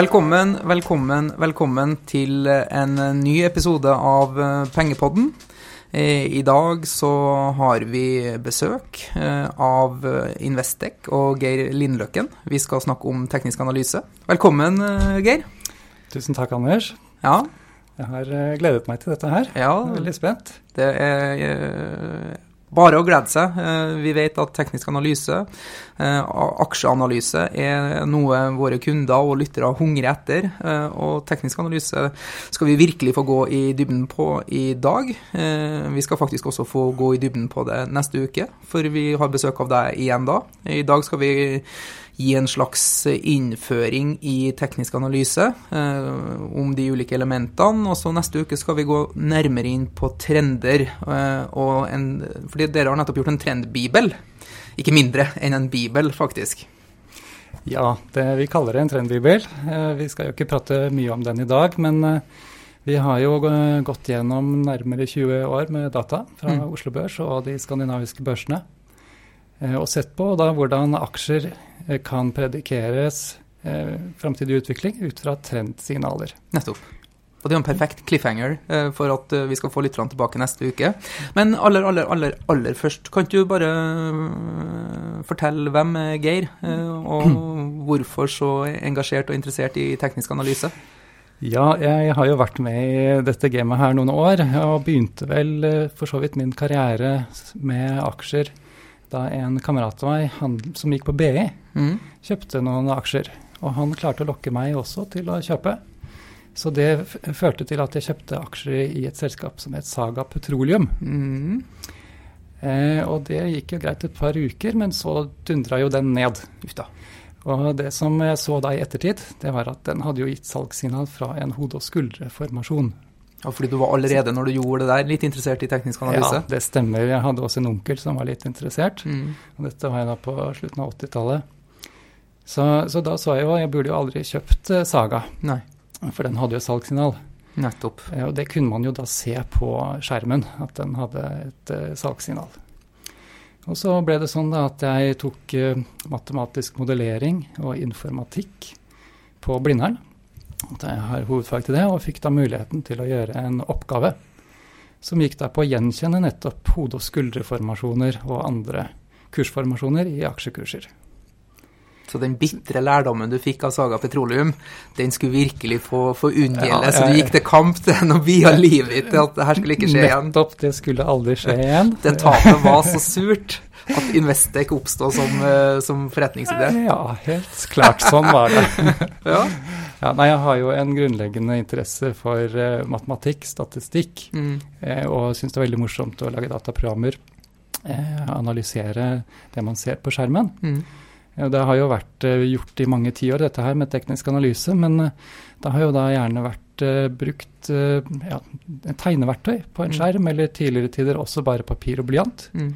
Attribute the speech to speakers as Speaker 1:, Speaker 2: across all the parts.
Speaker 1: Velkommen, velkommen, velkommen til en ny episode av eh, Pengepodden. Eh, I dag så har vi besøk eh, av Investec og Geir Lindløkken. Vi skal snakke om teknisk analyse. Velkommen, Geir.
Speaker 2: Tusen takk, Anders.
Speaker 1: Ja.
Speaker 2: Jeg har gledet meg til dette her.
Speaker 1: Ja,
Speaker 2: veldig spent.
Speaker 1: Det er bare å glede seg. Eh, vi vet at teknisk analyse, eh, aksjeanalyse, er noe våre kunder og lyttere hungrer etter. Eh, og teknisk analyse skal vi virkelig få gå i dybden på i dag. Vi skal faktisk også få gå i dybden på det neste uke, for vi har besøk av deg igjen da. I dag skal vi gi en slags innføring i teknisk analyse eh, om de ulike elementene. Og så neste uke skal vi gå nærmere inn på trender. Eh, og en, fordi dere har nettopp gjort en trendbibel. Ikke mindre enn en bibel, faktisk.
Speaker 2: Ja, det, vi kaller det en trendbibel. Eh, vi skal jo ikke prate mye om den i dag, men eh, vi har jo gått gjennom nærmere 20 år med data fra mm. Oslo Børs og de skandinaviske børsene. Eh, og sett på da hvordan aksjer eh, kan predikeres eh, framtidig utvikling ut fra trendsignaler.
Speaker 1: Nettopp. Og det er jo en perfekt cliffhanger eh, for at vi skal få lytterne tilbake neste uke. Men aller, aller, aller, aller først, kan du bare fortelle hvem er Geir, og hvorfor så engasjert og interessert i teknisk analyse?
Speaker 2: Ja, jeg har jo vært med i dette gamet her noen år, og begynte vel for så vidt min karriere med aksjer da en kamerat av meg han, som gikk på BI, mm. kjøpte noen aksjer. Og han klarte å lokke meg også til å kjøpe. Så det førte til at jeg kjøpte aksjer i et selskap som het Saga Petroleum. Mm. Eh, og det gikk jo greit et par uker, men så dundra jo den ned. Ufta. Og det som jeg så da i ettertid, det var at den hadde jo gitt salgssignal fra en hode- og skuldreformasjon.
Speaker 1: Og fordi du var allerede, når du gjorde det der, litt interessert i teknisk analyse?
Speaker 2: Ja, det stemmer. Jeg hadde også en onkel som var litt interessert. Mm. Og dette var jeg da på slutten av 80-tallet. Så, så, da så jeg jo Jeg burde jo aldri kjøpt uh, Saga. Nei. For den hadde jo salgssignal.
Speaker 1: Nettopp.
Speaker 2: Uh, og det kunne man jo da se på skjermen, at den hadde et uh, salgssignal. Og så ble det sånn da at jeg tok matematisk modellering og informatikk på Blindern at jeg har hovedfag til det, og fikk da muligheten til å gjøre en oppgave som gikk da på å gjenkjenne nettopp hode- og skuldreformasjoner og andre kursformasjoner i aksjekurser.
Speaker 1: Så den bitre lærdommen du fikk av Saga Petroleum, den skulle virkelig få, få unngjelde. Ja, så du gikk til kamp til og via livet ditt til at det her skulle ikke skje igjen?
Speaker 2: Nettopp, det skulle aldri skje igjen.
Speaker 1: Det tapet var så surt at Investec oppstod som, eh, som forretningsidé?
Speaker 2: Ja, helt klart sånn var det. ja. Ja, nei, jeg har jo en grunnleggende interesse for uh, matematikk, statistikk, mm. uh, og syns det er veldig morsomt å lage dataprogrammer. Uh, analysere det man ser på skjermen. Mm. det har jo vært gjort i mange tiår, dette her med teknisk analyse, men det har jo da gjerne vært brukt ja, tegneverktøy på en mm. skjerm, mm. eller tidligere tider også bare papir og blyant. Mm.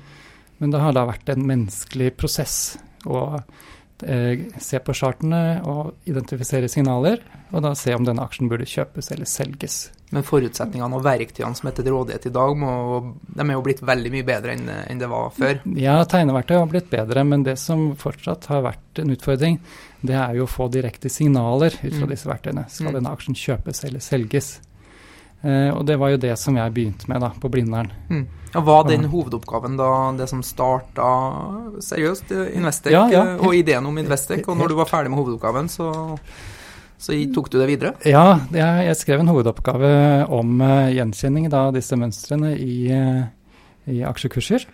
Speaker 2: Men det har da vært en menneskelig prosess. og se på chartene og identifisere signaler, og da se om denne aksjen burde kjøpes eller selges.
Speaker 1: Men forutsetningene og verktøyene som er til rådighet i dag, må, de er jo blitt veldig mye bedre enn, enn det var før?
Speaker 2: Ja, tegneverktøy har blitt bedre, men det som fortsatt har vært en utfordring, det er jo å få direkte signaler ut fra mm. disse verktøyene. Skal mm. denne aksjen kjøpes eller selges? Eh, og det var jo det som jeg begynte med da, på Blindern. Mm.
Speaker 1: Og Var den hovedoppgaven da det som starta seriøst, Investec, ja, ja, og ideen om Investec? Og når du var ferdig med hovedoppgaven, så, så tok du det videre?
Speaker 2: Ja, jeg skrev en hovedoppgave om uh, gjenkjenning av disse mønstrene i, uh, i aksjekurser.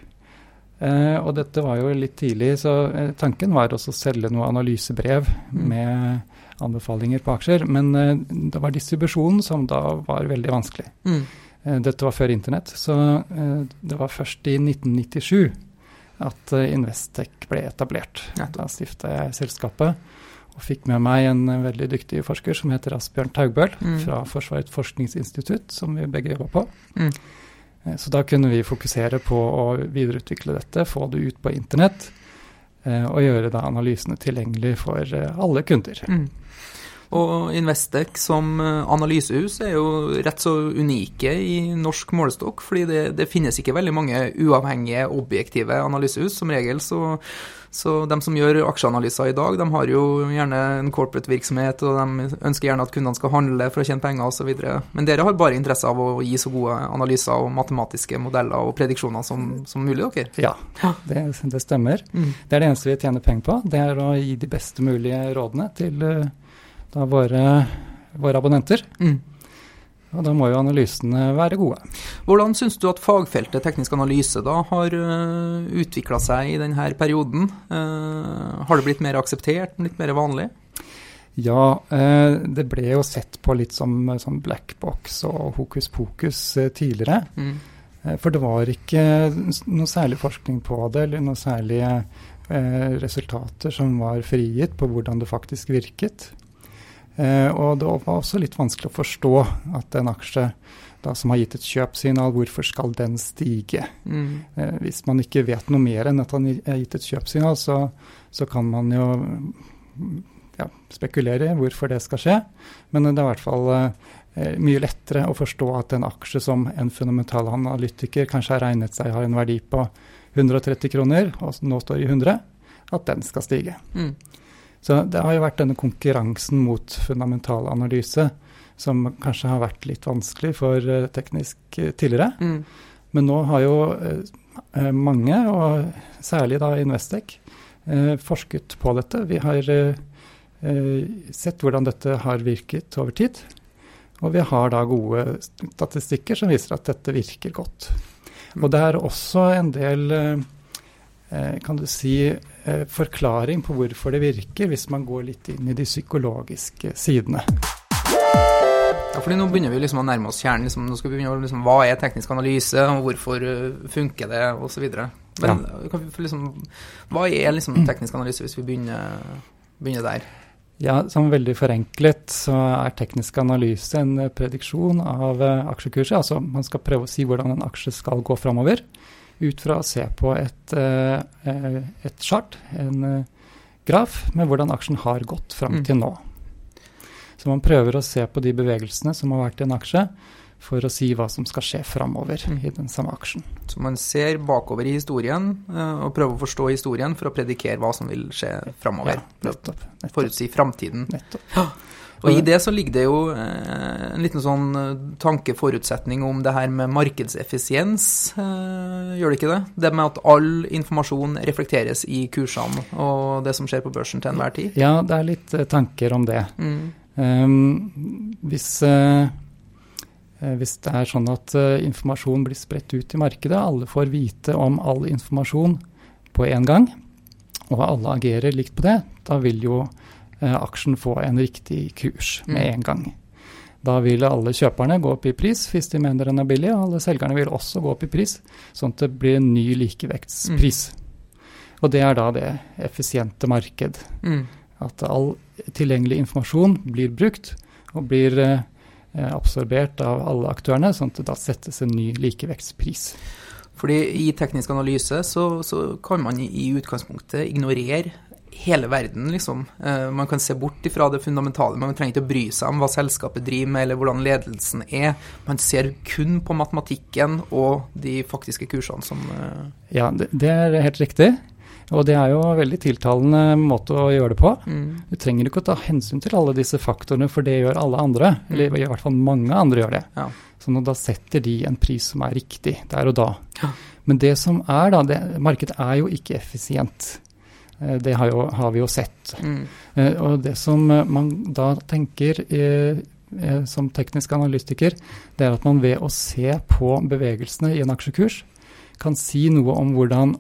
Speaker 2: Uh, og dette var jo litt tidlig, så tanken var også å selge noe analysebrev mm. med anbefalinger på aksjer. Men det var distribusjonen som da var veldig vanskelig. Mm. Eh, dette var før internett, så eh, det var først i 1997 at eh, Investec ble etablert. Da stifta jeg selskapet og fikk med meg en veldig dyktig forsker som heter Asbjørn Taugbøl mm. fra Forsvarets forskningsinstitutt, som vi begge jobba på. Mm. Så da kunne vi fokusere på å videreutvikle dette, få det ut på internett, og gjøre da analysene tilgjengelig for alle kunder. Mm.
Speaker 1: Og Investec som eh, analysehus er jo rett så unike i norsk målestokk, fordi det, det finnes ikke veldig mange uavhengige, objektive analysehus. Som regel så, Så de som gjør aksjeanalyser i dag, de har jo gjerne en corporate virksomhet, og de ønsker gjerne at kundene skal handle for å tjene penger osv. Men dere har bare interesse av å gi så gode analyser og matematiske modeller og prediksjoner som, som mulig, dere?
Speaker 2: Ja, det, det stemmer. Mm. Det er det eneste vi tjener penger på. Det er å gi de beste mulige rådene til da, våre, våre abonnenter. Mm. Og da må jo analysene være gode.
Speaker 1: Hvordan syns du at fagfeltet teknisk analyse da har eh, utvikla seg i denne perioden? Uh, har det blitt mer akseptert, litt mer vanlig?
Speaker 2: Ja, uh, det ble jo sett på litt som, som blackbox og hokus pokus tidligere. Mm. For det var ikke noe særlig forskning på det, eller noe særlige resultater som var frigitt på hvordan det faktisk virket. Eh, og det var også litt vanskelig å forstå at en aksje da, som har gitt et kjøpsignal, hvorfor skal den stige? Mm. Eh, hvis man ikke vet noe mer enn at han har gitt et kjøpsignal, så, så kan man jo ja, spekulere i hvorfor det skal skje. Men det er i hvert fall eh, mye lettere å forstå at en aksje som en fundamental analytiker kanskje har regnet seg har en verdi på 130 kroner, og nå står i 100, at den skal stige. Mm. Så det har jo vært denne konkurransen mot fundamental analyse som kanskje har vært litt vanskelig for uh, teknisk uh, tidligere. Mm. Men nå har jo uh, mange, og særlig da Investec, forsket på dette. Vi har sett hvordan dette har virket over tid. Og vi har da gode statistikker som viser at dette virker godt. Og det er også en del kan du si, eh, forklaring på hvorfor det virker, hvis man går litt inn i de psykologiske sidene.
Speaker 1: Ja, fordi Nå begynner vi liksom å nærme oss kjernen. Liksom, nå skal vi begynne å, liksom, Hva er teknisk analyse, og hvorfor uh, funker det, osv. Men ja. liksom, hva er liksom teknisk analyse, hvis vi begynner, begynner der?
Speaker 2: Ja, som veldig forenklet så er teknisk analyse en prediksjon av aksjekurset. Altså man skal prøve å si hvordan en aksje skal gå framover ut fra å se på et, eh, eh, et chart, en eh, graf, med hvordan aksjen har gått fram mm. til nå. Så man prøver å se på de bevegelsene som har vært i en aksje, for å si hva som skal skje framover mm. i den samme aksjen.
Speaker 1: Så man ser bakover i historien og prøver å forstå historien for å predikere hva som vil skje framover? Ja, nettopp, nettopp. Forutsi framtiden? Nettopp. Og i det så ligger det jo eh, en liten sånn eh, tankeforutsetning om det her med markedseffisiens, eh, gjør det ikke det? Det med at all informasjon reflekteres i kursene og det som skjer på børsen til enhver tid?
Speaker 2: Ja, det er litt tanker om det. Mm. Um, hvis, uh, hvis det er sånn at uh, informasjon blir spredt ut i markedet, alle får vite om all informasjon på en gang, og alle agerer likt på det, da vil jo aksjen få en riktig kurs med mm. en gang. Da vil alle kjøperne gå opp i pris hvis de mener den er billig, og alle selgerne vil også gå opp i pris, sånn at det blir en ny likevektspris. Mm. Og det er da det effisiente marked. Mm. At all tilgjengelig informasjon blir brukt og blir eh, absorbert av alle aktørene, sånn at det da settes en ny likevektspris.
Speaker 1: Fordi I teknisk analyse så, så kan man i utgangspunktet ignorere hele verden, liksom. Uh, man kan se bort ifra det fundamentale. Man trenger ikke å bry seg om hva selskapet driver med, eller hvordan ledelsen er. Man ser kun på matematikken og de faktiske kursene som uh...
Speaker 2: Ja, det, det, er helt riktig. Og det er jo en veldig tiltalende måte å gjøre det på. Mm. Du trenger ikke å ta hensyn til alle disse faktorene, for det gjør alle andre. Mm. Eller i hvert fall mange andre gjør det. Ja. Så da setter de en pris som er riktig der og da. Ja. Men det som er, da det, Markedet er jo ikke effisient. Eh, det har, jo, har, vi jo sett. Mm. Eh, og det som eh, man da tenker som teknisk analytiker, det er at man ved å se på bevegelsene i en aksjekurs, kan si noe om hvordan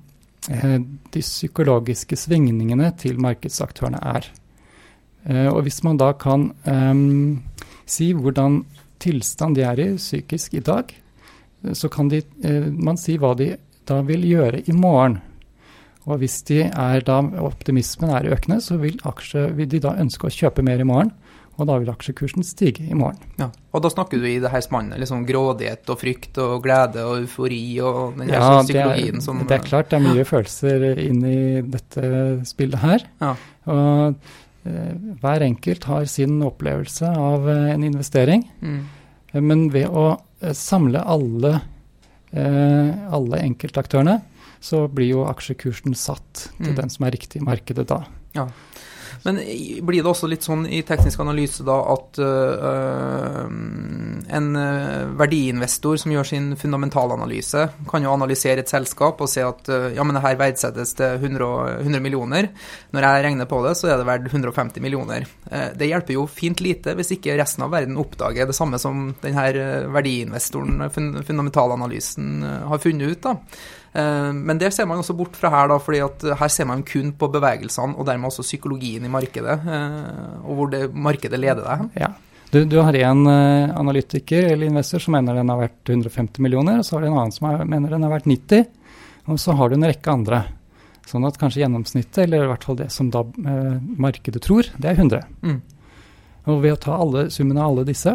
Speaker 2: de psykologiske svingningene til markedsaktørene er. Og hvis man da kan um, si hvordan tilstand de er i psykisk i dag, så kan de, man si hva de da vil gjøre i morgen. Og hvis de er da, optimismen er økende, så vil, aksje, vil, de da ønske å kjøpe mer i morgen. Og da vil aksjekursen stige i morgen.
Speaker 1: Ja, Og da snakker du i det her spannet, liksom grådighet og frykt og glede og eufori og den
Speaker 2: ja, psykologien det er, som Det er klart det er mye følelser inn i dette spillet her. Ja. Og eh, hver enkelt har sin opplevelse av eh, en investering. Mm. Men ved å eh, samle alle, alle enkeltaktørene, så blir jo aksjekursen satt til
Speaker 1: Mm.
Speaker 2: den som er riktig i markedet da.
Speaker 1: Ja. Men blir det også litt sånn i teknisk analyse da at øh, en verdiinvestor som gjør sin fundamentalanalyse, kan jo analysere et selskap og se at øh, ja, men det her verdsettes til 100, 100 millioner. Når jeg regner på det, så er det verdt 150 millioner. Eh, Det hjelper jo fint lite hvis ikke resten av verden oppdager det samme som denne verdiinvestoren, fun- fundamentalanalysen, har funnet ut. da. Eh, Men det ser man også bort fra her, da, fordi at her ser man kun på bevegelsene og dermed også psykologien i markedet, eh, og hvor det markedet leder deg hen.
Speaker 2: Ja. Du, du har en eh, analytiker eller investor som mener den har vært 150 millioner, og så har du en annen som er, mener den har vært 90, og så har du en rekke andre. Sånn at kanskje gjennomsnittet, eller i hvert fall det som da eh, markedet tror, det er 100.
Speaker 1: Mm.
Speaker 2: Og ved å ta alle, summen av alle disse,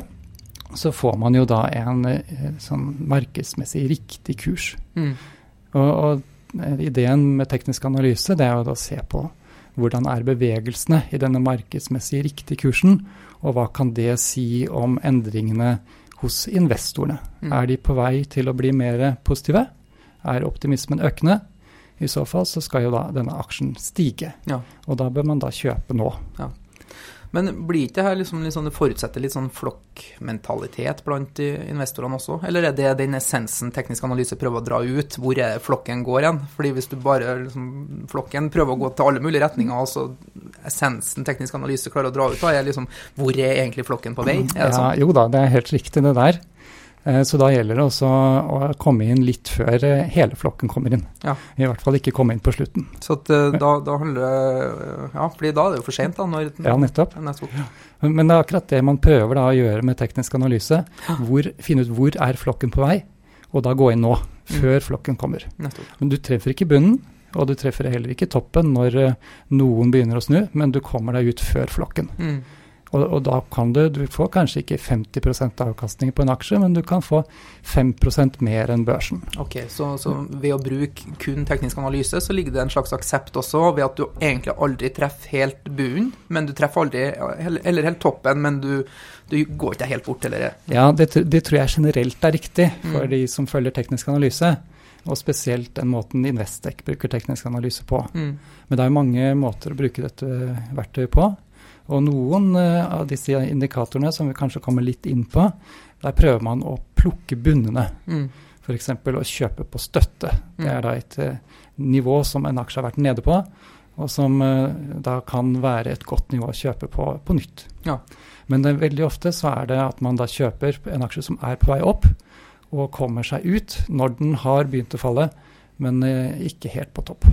Speaker 2: så får man jo da en eh, sånn markedsmessig riktig kurs.
Speaker 1: Mm.
Speaker 2: Og, og eh, ideen med teknisk analyse det er jo å se på hvordan er bevegelsene i denne markedsmessig riktige kursen, og hva kan det si om endringene hos investorene?
Speaker 1: Mm.
Speaker 2: Er de på vei til å bli mer positive? Er optimismen økende? I så fall så skal jo da denne aksjen stige,
Speaker 1: Ja.
Speaker 2: og da bør man da kjøpe nå.
Speaker 1: Men blir ikke det her liksom, sånn, det forutsetter litt sånn flokkmentalitet blant investorene også? Eller er det den essensen teknisk analyse prøver å dra ut? Hvor flokken går igjen? Fordi hvis du bare liksom, flokken prøver å gå til alle mulige retninger, altså essensen teknisk analyse klarer å dra ut, da er liksom hvor er egentlig flokken på vei?
Speaker 2: Ja,
Speaker 1: sånn?
Speaker 2: jo da, det er helt riktig det der. Eh, Så da gjelder det også å komme inn litt før eh, hele flokken kommer inn.
Speaker 1: Ja.
Speaker 2: I hvert fall ikke komme inn på slutten.
Speaker 1: Så at, eh, da, da handler det Ja, fordi da er det jo for sent, da. Når,
Speaker 2: Ja, nettopp.
Speaker 1: nettopp.
Speaker 2: Men det er akkurat det man prøver da å gjøre med teknisk analyse. Hvor, finne ut hvor er flokken på vei, og da gå inn nå, før flokken kommer.
Speaker 1: nettopp.
Speaker 2: Men du treffer ikke bunnen, og du treffer heller ikke toppen når noen begynner å snu, men du kommer deg ut før flokken.
Speaker 1: Mm.
Speaker 2: Og, og da kan du Du får kanskje ikke 50% avkastning på en aksje, men du kan få 5% mer enn børsen.
Speaker 1: Ok, så, så ved å bruke kun teknisk analyse, så ligger det en slags aksept også ved at du egentlig aldri treffer helt bunnen, men du treffer aldri Eller helt toppen, men du, du går ikke helt bort, eller
Speaker 2: Ja, det, det tror jeg generelt er riktig for
Speaker 1: Mm.
Speaker 2: de som følger teknisk analyse. Og spesielt den måten Investec bruker teknisk analyse på.
Speaker 1: mm.
Speaker 2: Men det er jo mange måter å bruke dette verktøyet på. Og noen eh, av disse indikatorene som vi kanskje kommer litt inn på, der prøver man å plukke bunnene.
Speaker 1: Mm.
Speaker 2: F.eks. å kjøpe på støtte. Det
Speaker 1: Mm.
Speaker 2: er da et eh, nivå som en aksje har vært nede på, og som eh, da kan være et godt nivå å kjøpe på på nytt.
Speaker 1: Ja.
Speaker 2: Men det, veldig ofte så er det at man da kjøper en aksje som er på vei opp, og kommer seg ut når den har begynt å falle, men eh, ikke helt på topp.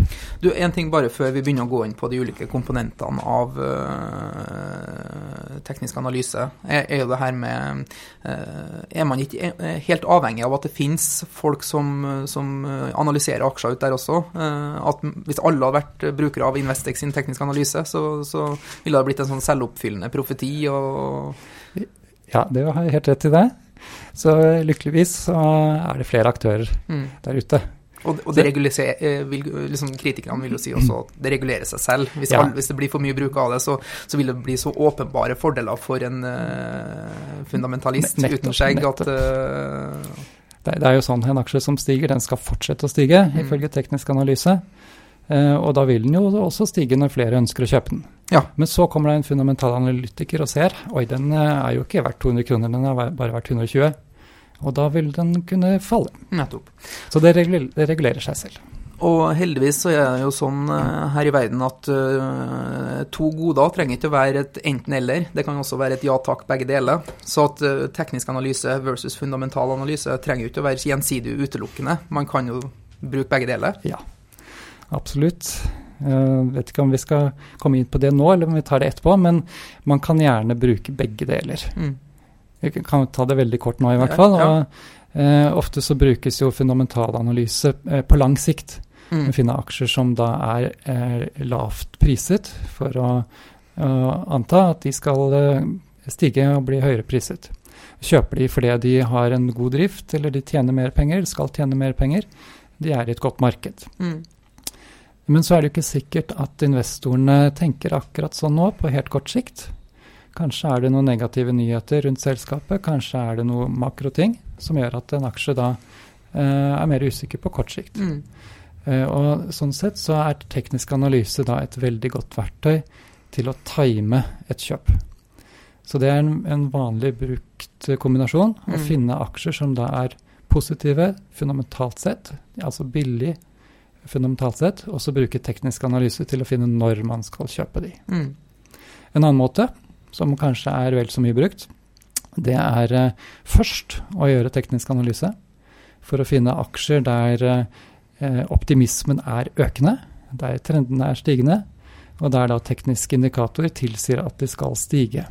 Speaker 1: Du, En ting bare før vi begynner å gå inn på de ulike komponentene av øh, teknisk analyse, er, er jo det her med øh, Er man ikke helt avhengig av at det finnes folk som, som analyserer aksjer ut der også? Eh, at Hvis alle hadde vært brukere av Investex sin teknisk analyse, så, så ville det blitt en sånn selvoppfyllende profeti. og
Speaker 2: Ja, det har jeg helt rett i det. Så lykkeligvis så er det flere aktører
Speaker 1: mm.
Speaker 2: der ute.
Speaker 1: Og, og det eh, vil, liksom, Kritikerne vil jo si også at det regulerer seg selv. Hvis,
Speaker 2: Ja.
Speaker 1: all, hvis det blir for mye bruk av det, så, så vil det bli så åpenbare fordeler for en uh, fundamentalist
Speaker 2: nettopp,
Speaker 1: uten skjegg at eh,
Speaker 2: Det, det er jo sånn en aksje som stiger, den skal fortsette å stige,
Speaker 1: Mm.
Speaker 2: ifølge teknisk analyse. Uh, og da vil den jo også stige når flere ønsker å kjøpe den.
Speaker 1: Ja.
Speaker 2: Men så kommer det en fundamental analytiker og ser oi, den er jo ikke verdt 200 kroner, den er bare verdt 120. Og da vil den kunne falle.
Speaker 1: Nettopp.
Speaker 2: Så det regulerer, det regulerer seg selv.
Speaker 1: Og heldigvis så er det jo sånn eh, her i verden at uh, to goder trenger ikke å være et enten-eller. Det kan også være et ja takk, begge deler. Så at uh, teknisk analyse versus fundamental analyse trenger jo ikke å være gjensidig utelukkende. Man kan jo bruke begge deler.
Speaker 2: Ja, absolutt. Uh, vet ikke om vi skal komme inn på det nå, eller om vi tar det etterpå, men man kan gjerne bruke begge deler.
Speaker 1: Mm.
Speaker 2: Vi kan ta det veldig kort nå, i hvert fall. Og, eh, ofte så brukes jo fundamentalanalyse eh, på lang sikt.
Speaker 1: Mm.
Speaker 2: finner finne aksjer som da er er lavt priset, for å, å anta at de skal eh, stige og bli høyere priset. Kjøper de fordi de har en god drift, eller de tjener mer penger, skal tjene mer penger. De er i et godt marked.
Speaker 1: Mm.
Speaker 2: Men så er det jo ikke sikkert at investorene tenker akkurat sånn nå, på helt kort sikt. Kanskje er det noen negative nyheter rundt selskapet, kanskje er det noen makroting som gjør at en aksje da eh, er mer usikker på kort sikt.
Speaker 1: Mm.
Speaker 2: Eh, og sånn sett så er teknisk analyse da et veldig godt verktøy til å time et kjøp. Så det er en, en vanlig brukt kombinasjon. Å
Speaker 1: Mm.
Speaker 2: finne aksjer som da er positive fundamentalt sett, altså billig fundamentalt sett, og så bruke teknisk analyse til å finne når man skal kjøpe de.
Speaker 1: Mm.
Speaker 2: En annen måte, som kanskje er vel så mye brukt, det er eh, først å gjøre teknisk analyse for å finne aksjer der eh, optimismen er økende, der trendene er stigende, og der da tekniske indikatorer tilsier at de skal stige.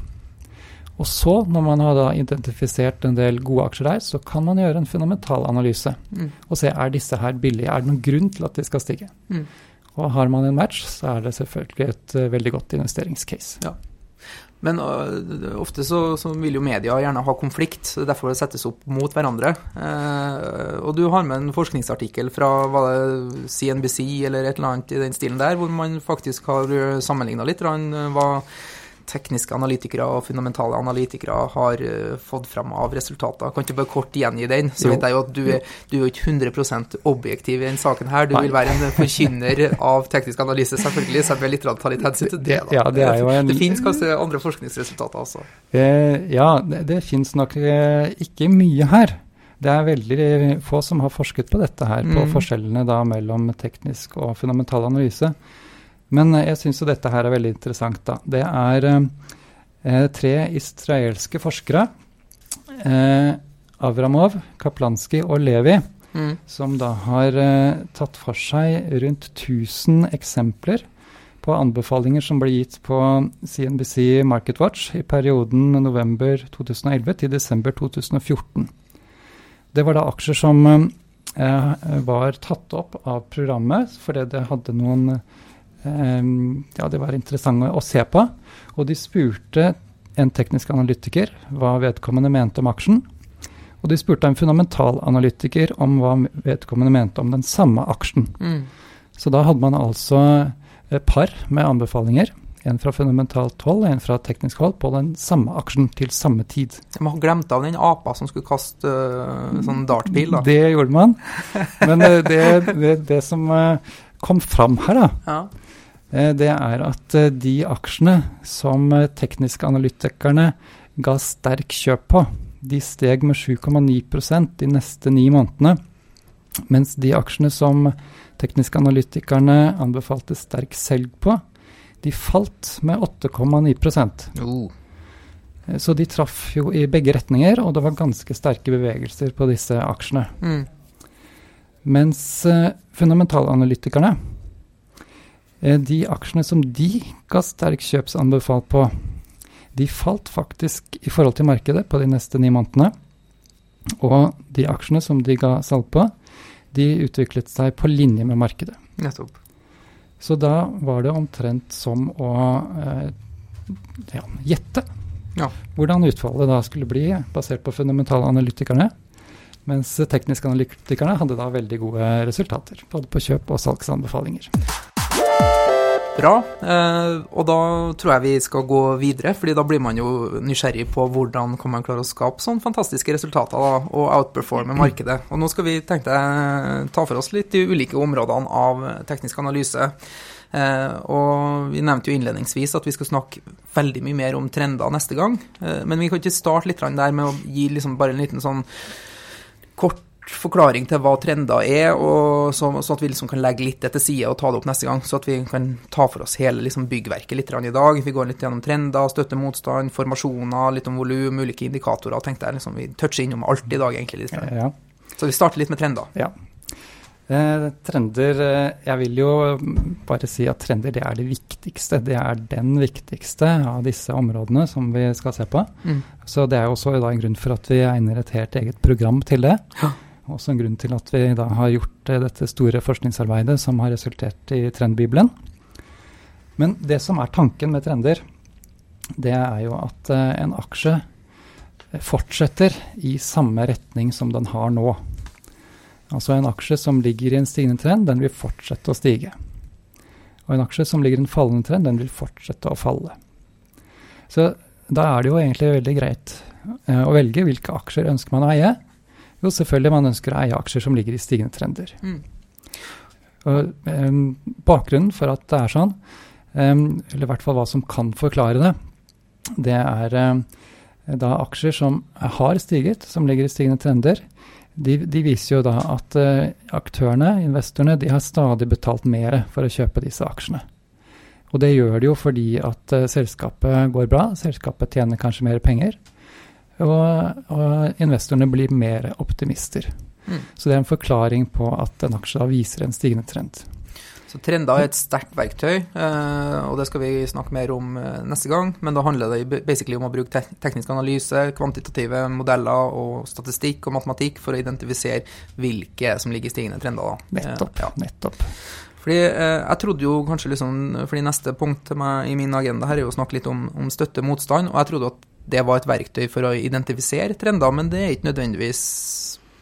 Speaker 2: Og så, når man har da identifisert en del gode aksjer der, så kan man gjøre en fundamental analyse
Speaker 1: Mm.
Speaker 2: og se er disse her billige, er det noen grunn til at de skal stige.
Speaker 1: Mm.
Speaker 2: Og har man en match, så er det selvfølgelig et eh, veldig godt investeringscase.
Speaker 1: Men uh, ofte så, så vil jo media gjerne ha konflikt, så derfor det settes opp mot hverandre. Uh, og du har med en forskningsartikkel fra CNBC eller et eller annet i den stilen der, hvor man faktisk har sammenligna litt grann, øh, hva tekniske analytikere og fundamentale analytikere har øh, fått frem av resultater. Kan ikke bare kort gjengi den? Så
Speaker 2: Jo.
Speaker 1: vet jeg jo at du er, du er ikke 100 objektiv i denne saken her. Du
Speaker 2: Nei.
Speaker 1: vil være en forkynner av teknisk analyse, selvfølgelig, så jeg vil litt ta litt hensyn til det. da.
Speaker 2: Ja, det en-
Speaker 1: Det finnes kanskje andre forskningsresultater også.
Speaker 2: Eh, ja, det, det finnes nok eh, ikke mye her. Det er veldig få som har forsket på dette her, på
Speaker 1: Mm.
Speaker 2: forskjellene da mellom teknisk og fundamental analyse. Men eh, jeg syns jo dette her er veldig interessant, da. Det er eh, tre israelske forskere, eh, Avramov, Kaplanski og Levi,
Speaker 1: Mm.
Speaker 2: som da har eh, tatt for seg rundt 1000 eksempler på anbefalinger som ble gitt på CNBC MarketWatch i perioden november 2011 til desember 2014. Det var da aksjer som eh, var tatt opp av programmet fordi det hadde noen eh, Ja, det var interessante å se på. Og de spurte en teknisk analytiker hva vedkommende mente om aksjen. Og de spurte en fundamentalanalytiker om hva vedkommende mente om den samme aksjen.
Speaker 1: Mm.
Speaker 2: Så da hadde man altså par med anbefalinger. En fra fundamentalt hold, en fra teknisk hold, på den samme aksjen til samme tid.
Speaker 1: Man glemte av den apa som skulle kaste uh, sånn dartpil, da.
Speaker 2: Det gjorde man. Men eh, det, det, det som eh, kom fram her, da,
Speaker 1: Ja.
Speaker 2: Eh, det er at eh, de aksjene som eh, tekniske analytikerne ga sterk kjøp på, de steg med 7,9% de neste ni månedene. Mens de aksjene som tekniske analytikerne anbefalte sterk selg på, de falt med 8,9
Speaker 1: Oh.
Speaker 2: Så de traff jo i begge retninger, og det var ganske sterke bevegelser på disse aksjene.
Speaker 1: Mm.
Speaker 2: Mens fundamentalanalytikerne, de aksjene som de ga sterk kjøpsanbefalt på, de falt faktisk i forhold til markedet på de neste ni månedene. Og de aksjene som de ga salg på, de utviklet seg på linje med markedet.
Speaker 1: Nettopp.
Speaker 2: Så da var det omtrent som å eh, ja, gjette
Speaker 1: Ja.
Speaker 2: hvordan utfallet da skulle bli, basert på fundamentale analytikerne. Mens tekniske analytikerne hadde da veldig gode resultater, både på kjøp og salgsanbefalinger.
Speaker 1: Bra. Eh, og da tror jeg vi skal gå videre, fordi da blir man jo nysgjerrig på hvordan kan man klare å skape sånne fantastiske resultater da, og outperforme markedet. Og nå skal vi tenkte jeg, ta for oss litt de ulike områdene av teknisk analyse. Eh, og vi nevnte jo innledningsvis at vi skal snakke veldig mye mer om trender neste gang. Eh, men vi kan ikke starte litt der med å gi liksom bare en liten sånn kort forklaring til hva trender er, og så, sånn at vi liksom kan legge litt det til side og ta det opp neste gang. Så at vi kan ta for oss hele liksom byggverket litt i dag. Vi går litt gjennom trender, støtte, motstand, formasjoner, litt om volum, ulike indikatorer. tenkte jeg liksom Vi toucher innom alt i dag, egentlig. litt. Ja,
Speaker 2: Ja.
Speaker 1: Så vi starter litt med trender.
Speaker 2: Eh, trender eh, Jeg vil jo bare si at trender det er det viktigste. Det er den viktigste av disse områdene som vi skal se på.
Speaker 1: Mm.
Speaker 2: Så det er jo også da en grunn for at vi egner et helt eget program til det.
Speaker 1: Ja.
Speaker 2: Også en grunn til at vi da har gjort eh, dette store forskningsarbeidet som har resultert i Trendbibelen. Men det som er tanken med trender, det er jo at eh, en aksje fortsetter i samme retning som den har nå. Altså en aksje som ligger i en stigende trend, den vil fortsette å stige. Og en aksje som ligger i en fallende trend, den vil fortsette å falle. Så da er det jo egentlig veldig greit eh, å velge hvilke aksjer ønsker man å eie. Jo, selvfølgelig man ønsker å eie aksjer som ligger i stigende trender.
Speaker 1: Mm.
Speaker 2: Og, um, bakgrunnen for at det er sånn, um, eller i hvert fall hva som kan forklare det, det er um, da aksjer som har stiget, som ligger i stigende trender, de, de viser jo da at uh, aktørene, investorene, de har stadig betalt mer for å kjøpe disse aksjene. Og det gjør de jo fordi at uh, selskapet går bra, selskapet tjener kanskje mer penger, og, og investorene blir mer optimister. Mm. Så det er en forklaring på at en aksje da viser en stigende trend.
Speaker 1: Så Trender er et sterkt verktøy, eh, og det skal vi snakke mer om eh, neste gang. Men da handler det basically om å bruke teknisk analyse, kvantitative modeller og statistikk og matematikk for å identifisere hvilke som ligger i stigende trender.
Speaker 2: Da. Nettopp. Ja. nettopp.
Speaker 1: Fordi Jeg trodde jo kanskje liksom, fordi Neste punkt i min agenda her er jo å snakke litt om, om støtte motstand. og jeg trodde at det var et verktøy for å identifisere trender, men det er ikke nødvendigvis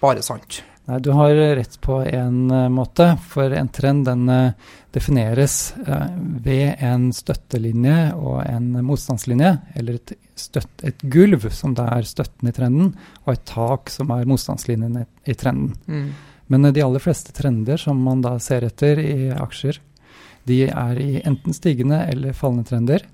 Speaker 1: bare sant.
Speaker 2: Nei, Du har rett på en uh, måte, for en trend den uh, defineres uh, ved en støttelinje og en motstandslinje, eller et, støtt, et, gulv som det er støtten i trenden, og et tak som er motstandslinjen i, i trenden. Mm. Men de aller fleste trender som man da ser etter i aksjer, de er i enten stigende eller fallende trender.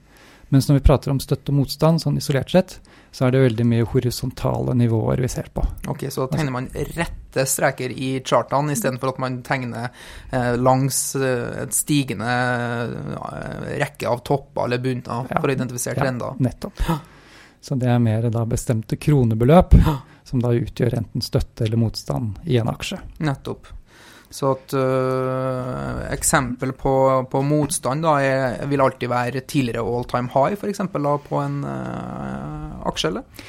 Speaker 2: Mens når vi prater om støtte og motstand, sånn isolert sett, så er det veldig mye horisontale nivåer vi ser på.
Speaker 1: Ok, Så da tegner man rette streker i chartene istedenfor at man tegner eh, langs eh, et stigende eh, rekke av topper eller bunner ja, for å identifisere ja.
Speaker 2: Nettopp. Så det er mer da bestemte kronebeløp som da utgjør enten støtte eller motstand i en aksje.
Speaker 1: Nettopp. Så et uh, eksempel på, på, motstand da, er, vil alltid være tidligere all time high, f.eks. på en uh, aksje, eller?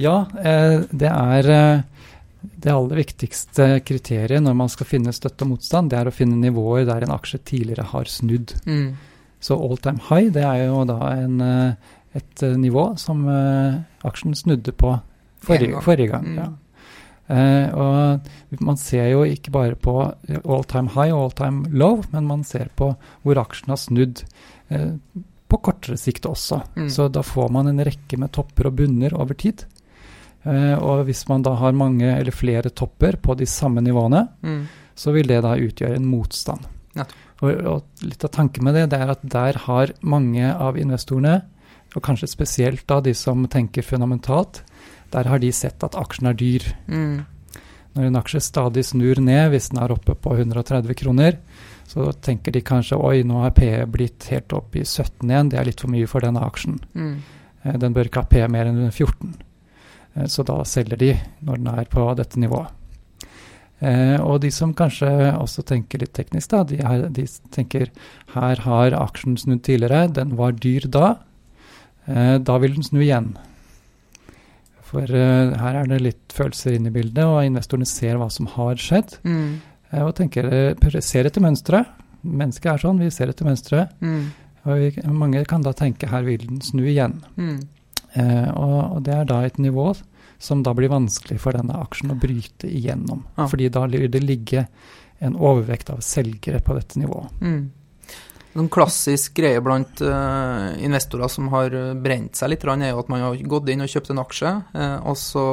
Speaker 2: Ja, eh, det er det aller viktigste kriteriet når man skal finne støtte og motstand, det er å finne nivåer der en aksje tidligere har snudd. Mm. Så all time high, det er jo da en, et nivå som aksjen snudde på forrige, forrige gang. Mm. Ja. Uh, og man ser jo ikke bare på all time high og all time low, men man ser på hvor aksjen har snudd eh, på kortere sikt også. Mm. Så da får man en rekke med topper og bunner over tid. Eh, og hvis man da har mange eller flere topper på de samme nivåene, mm. så vil det da utgjøre en motstand. Ja. Og, og, litt av tanken med det, det er at der har mange av investorene, og kanskje spesielt da de som tenker fundamentalt, der har de sett at aksjen er dyr. Mm. Når en aksje stadig snur ned, hvis den er oppe på 130 kroner, så tenker de kanskje oi, nå er P blitt helt opp i 17 igjen, det er litt for mye for denne aksjen. Mm. Eh, den bør ikke ha P mer enn 14. Eh, så da selger de når den er på dette nivået. Eh, og de som kanskje også tenker litt teknisk, da, de, her, de tenker her har aksjen snudd tidligere, den var dyr da. Eh, da vil den snu igjen. For uh, her er det litt følelser inne i bildet, og investorene ser hva som har skjedd. Mm. Uh, og tenker, uh, ser etter mønsteret. Mennesket er sånn, vi ser etter mønsteret. Mm. Og vi, mange kan da tenke her vil den snu igjen. Mm. Og, og, det er da et nivå som da blir vanskelig for denne aksjen å bryte igjennom. Ja. Fordi da vil det ligge en overvekt av selgere på dette nivået.
Speaker 1: En klassisk greie blant uh, investorer som har brent seg litt, er jo at man har gått inn og kjøpt en aksje, uh, og så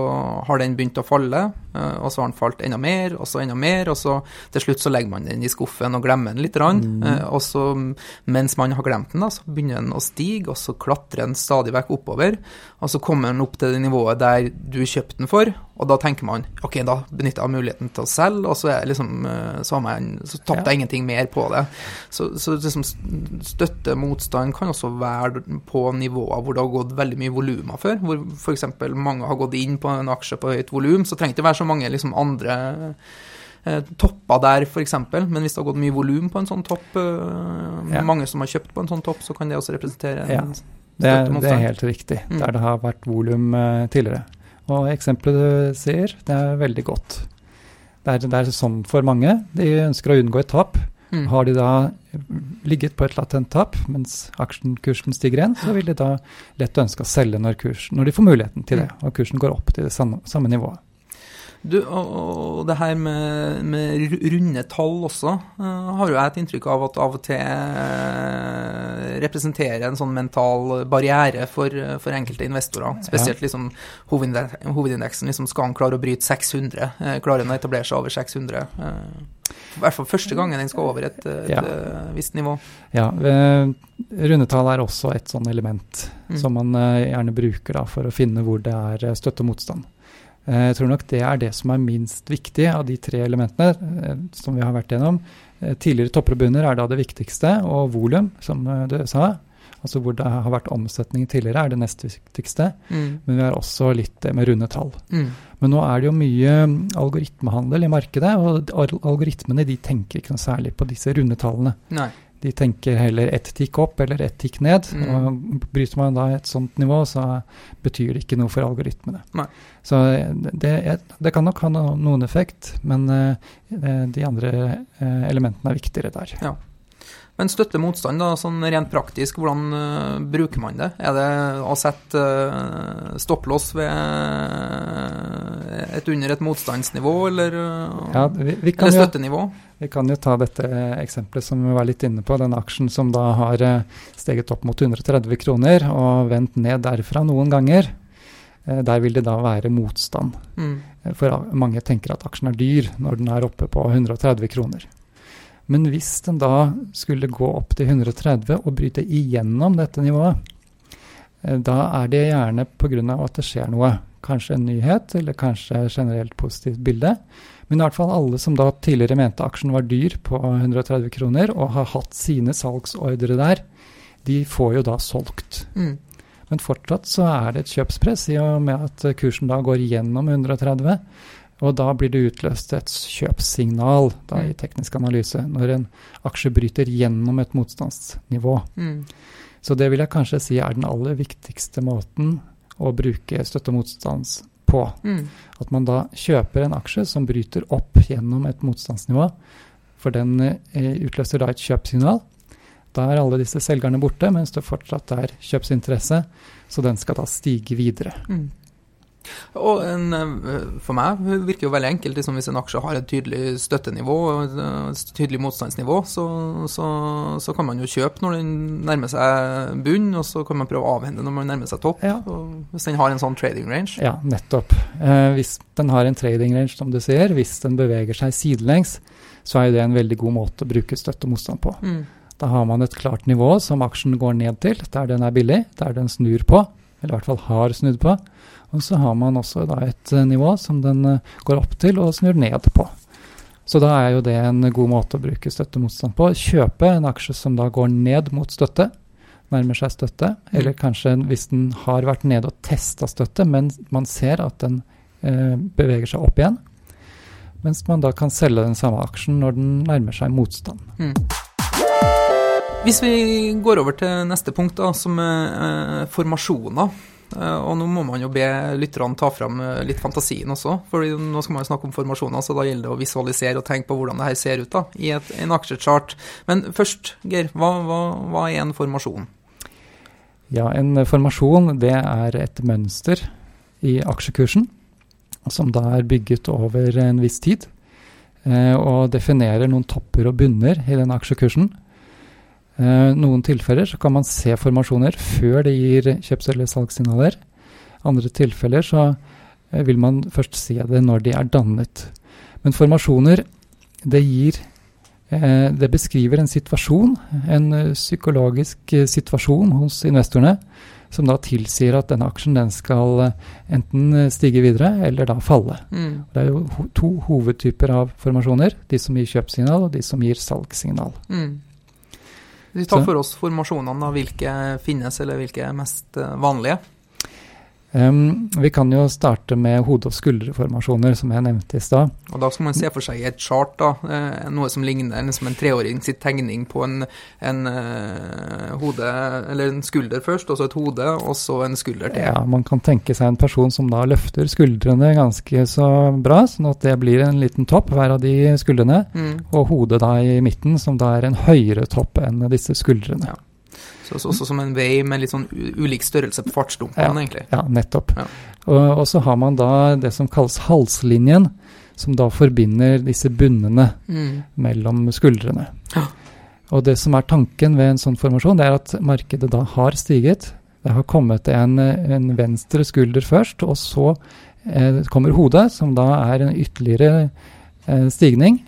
Speaker 1: har den begynt å falle, uh, og så har den falt enda mer, og så enda mer, og så til slutt så legger man den i skuffen og glemmer den litt. Mm. og så mens man har glemt den, da, så begynner den å stige, og så klatrer den stadig vekk oppover, og så kommer den opp til det nivået der du kjøpte den for, og da tenker man ok, da benytter jeg muligheten til å selge, og så, er liksom, så, så tapte jeg ja. ingenting mer på det. Så, så liksom støtte, motstand, kan også være på nivåer hvor det har gått veldig mye volumer før. Hvor f.eks. mange har gått inn på en aksje på høyt volum. Så trenger det ikke være så mange liksom, andre eh, topper der, f.eks. Men hvis det har gått mye volum på en sånn topp, eh, ja. mange som har kjøpt på en sånn topp, så kan det også representere
Speaker 2: ja. det, det er helt riktig, mm. der det har vært volum eh, tidligere. Og eksempelet du sier, det er veldig godt. Det er, det er sånn for mange. De ønsker å unngå et tap. Mm. Har de da ligget på et latent tap mens aksjekursen stiger igjen, så vil de da lett ønske å selge når, kursen, når de får muligheten til det, og kursen går opp til det samme, samme nivået.
Speaker 1: Du, og, det her med, med runde tall også, uh, har jo jeg et inntrykk av at av og til uh, representerer en sånn mental barriere for, for enkelte investorer. Spesielt ja. liksom hovedindeksen. Liksom, skal han klare å bryte 600? Uh, klarer han å etablere seg over 600? I hvert fall første gangen den skal over et, et
Speaker 2: Ja.
Speaker 1: eh, visst nivå.
Speaker 2: Ja, rundetall er også et sånn element
Speaker 1: Mm.
Speaker 2: som man eh, gjerne bruker da, for å finne hvor det er eh, støtte og motstand. Eh, jeg tror nok det er det som er minst viktig av de tre elementene eh, som vi har vært gjennom. Eh, tidligere topper og bunner er da det viktigste, og volum, som du sa. Altså hvor det har vært omsetning tidligere, er det nest viktigste.
Speaker 1: Mm.
Speaker 2: Men vi har også litt med runde tall.
Speaker 1: Mm.
Speaker 2: Men nå er det jo mye mm, algoritmehandel i markedet, og algoritmene de tenker ikke noe særlig på disse runde tallene.
Speaker 1: Nei.
Speaker 2: De tenker heller ett tikk opp eller ett tikk ned.
Speaker 1: Mm.
Speaker 2: og Bryter man da et sånt nivå, så betyr det ikke noe for algoritmene.
Speaker 1: Nei.
Speaker 2: Så eh, det, det kan nok ha noen effekt, men eh, eh, de andre elementene er viktigere der.
Speaker 1: Men støtte motstand, da, sånn rent praktisk, hvordan uh, bruker man det? Er det å sette uh, stopplås ved eh, et under et motstandsnivå, eller,
Speaker 2: Ja, vi, vi,
Speaker 1: eller
Speaker 2: jo,
Speaker 1: støttenivå?
Speaker 2: vi kan jo ta dette eksempelet som vi var litt inne på, den aksjen som da har steget opp mot 130 kroner og vendt ned derfra noen ganger. Der vil det da være motstand.
Speaker 1: Mm.
Speaker 2: For mange tenker at aksjen er dyr når den er oppe på 130 kroner. Men hvis den da skulle gå opp til 130 og bryte igjennom dette nivået, eh, da er det gjerne pga. at det skjer noe. Kanskje en nyhet, eller kanskje generelt positivt bilde. Men i hvert fall alle som da tidligere mente aksjen var dyr på 130 kroner, og har hatt sine salgsordre der, de får jo da solgt.
Speaker 1: Mm.
Speaker 2: Men fortsatt så er det et kjøpspress i og med at kursen da går gjennom 130. Og da blir det utløst et kjøpssignal da i teknisk analyse, når en aksje bryter gjennom et motstandsnivå.
Speaker 1: Mm.
Speaker 2: Så det vil jeg kanskje si er den aller viktigste måten å bruke støtte og motstands på.
Speaker 1: Mm.
Speaker 2: At man da kjøper en aksje som bryter opp gjennom et motstandsnivå. For den eh, utløser da et kjøpssignal. Da er alle disse selgerne borte, mens det fortsatt er kjøpsinteresse. Så den skal da stige videre.
Speaker 1: Mm. Og en, eh, for meg virker jo veldig enkelt. Liksom hvis en aksje har et tydelig støttenivå et eh, tydelig motstandsnivå, så, så, så kan man jo kjøpe når den nærmer seg bunn, og så kan man prøve å avhende når man nærmer seg topp.
Speaker 2: Ja.
Speaker 1: Hvis den har en sånn trading range.
Speaker 2: Ja, nettopp. Eh, hvis den har en trading range, som du sier, hvis den beveger seg sidelengs, så er jo det en veldig god måte å bruke støtte og motstand på.
Speaker 1: Mm.
Speaker 2: Da har man et klart nivå som aksjen går ned til, der den er billig, der den snur på, eller i hvert fall har snudd på. Og så har man også da et eh, nivå som den eh, går opp til og snur ned på. Så da er jo det en god måte å bruke støtte og motstand på. Kjøpe en aksje som da går ned mot støtte, nærmer seg støtte, eller kanskje hvis den har vært nede og testa støtte, men man ser at den eh, beveger seg opp igjen. Mens man da kan selge den samme aksjen når den nærmer seg motstand.
Speaker 1: Mm. Hvis vi går over til neste punkt, da, som er eh, formasjoner. Eh, og nå må man jo be lytterne ta fram eh, litt fantasien også, for nå skal man jo snakke om formasjoner, så da gjelder det å visualisere og tenke på hvordan det her ser ut da, i et, en aksjechart. Men først, Geir, hva, hva, hva er en formasjon?
Speaker 2: Ja, en formasjon det er et mønster i aksjekursen som da er bygget over en viss tid, eh, og definerer noen topper og bunner i den aksjekursen. Eh, noen tilfeller så kan man se formasjoner før det gir kjøps- eller salgssignaler. Andre tilfeller så eh, vil man først se det når de er dannet. Men formasjoner, det gir eh, Det beskriver en situasjon, en psykologisk situasjon hos investorene, som da tilsier at denne aksjen den skal enten stige videre eller da falle.
Speaker 1: Mm.
Speaker 2: Det er jo to hovedtyper av formasjoner. De som gir kjøpssignal, og de som gir salgssignal.
Speaker 1: Mm. Vi tar for oss formasjonene, da, hvilke finnes, eller hvilke er mest eh, vanlige.
Speaker 2: Um, vi kan jo starte med hode- og skulderformasjoner, som jeg nevnte i stad.
Speaker 1: Og da skal man se for seg i et chart da, eh, noe som ligner liksom en treåring sitt tegning på en, en eh, hode, eller en skulder først, og så et hode, og så en skulder til.
Speaker 2: Ja, Man kan tenke seg en person som da løfter skuldrene ganske så bra, sånn at det blir en liten topp hver av de skuldrene,
Speaker 1: Mm.
Speaker 2: og hodet da i midten, som da er en høyere topp enn disse skuldrene.
Speaker 1: Ja. Så, så også som en vei med litt sånn ulik størrelse på fartsdumpene,
Speaker 2: Ja.
Speaker 1: egentlig.
Speaker 2: Ja, nettopp.
Speaker 1: Ja.
Speaker 2: Og, og så har man da det som kalles halslinjen, som da forbinder disse bunnene
Speaker 1: Mm.
Speaker 2: mellom skuldrene.
Speaker 1: Ja.
Speaker 2: Og det som er tanken ved en sånn formasjon, det er at markedet da har stiget. Det har kommet en, en venstre skulder først, og så eh, kommer hodet, som da er en ytterligere eh, stigning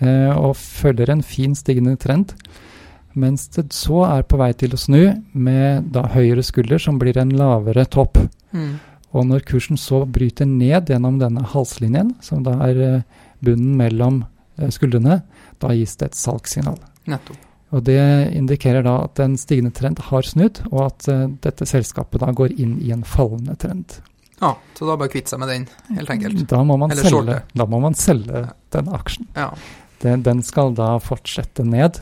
Speaker 2: eh, og følger en fin stigende trend. Mens det så er på vei til å snu med da høyere skulder, som blir en lavere topp.
Speaker 1: Mm.
Speaker 2: Og når kursen så bryter ned gjennom denne halslinjen, som da er eh, bunnen mellom eh, skuldrene, da gis det et salgssignal.
Speaker 1: Nettopp.
Speaker 2: Og Det indikerer da at en stigende trend har snudd, og at uh, dette selskapet da går inn i en fallende trend.
Speaker 1: Ja, så da bare kvitte seg med den, helt enkelt.
Speaker 2: Da må man
Speaker 1: Eller
Speaker 2: selge, da må man selge
Speaker 1: Ja.
Speaker 2: den aksjen.
Speaker 1: Ja.
Speaker 2: Den, den skal da fortsette ned,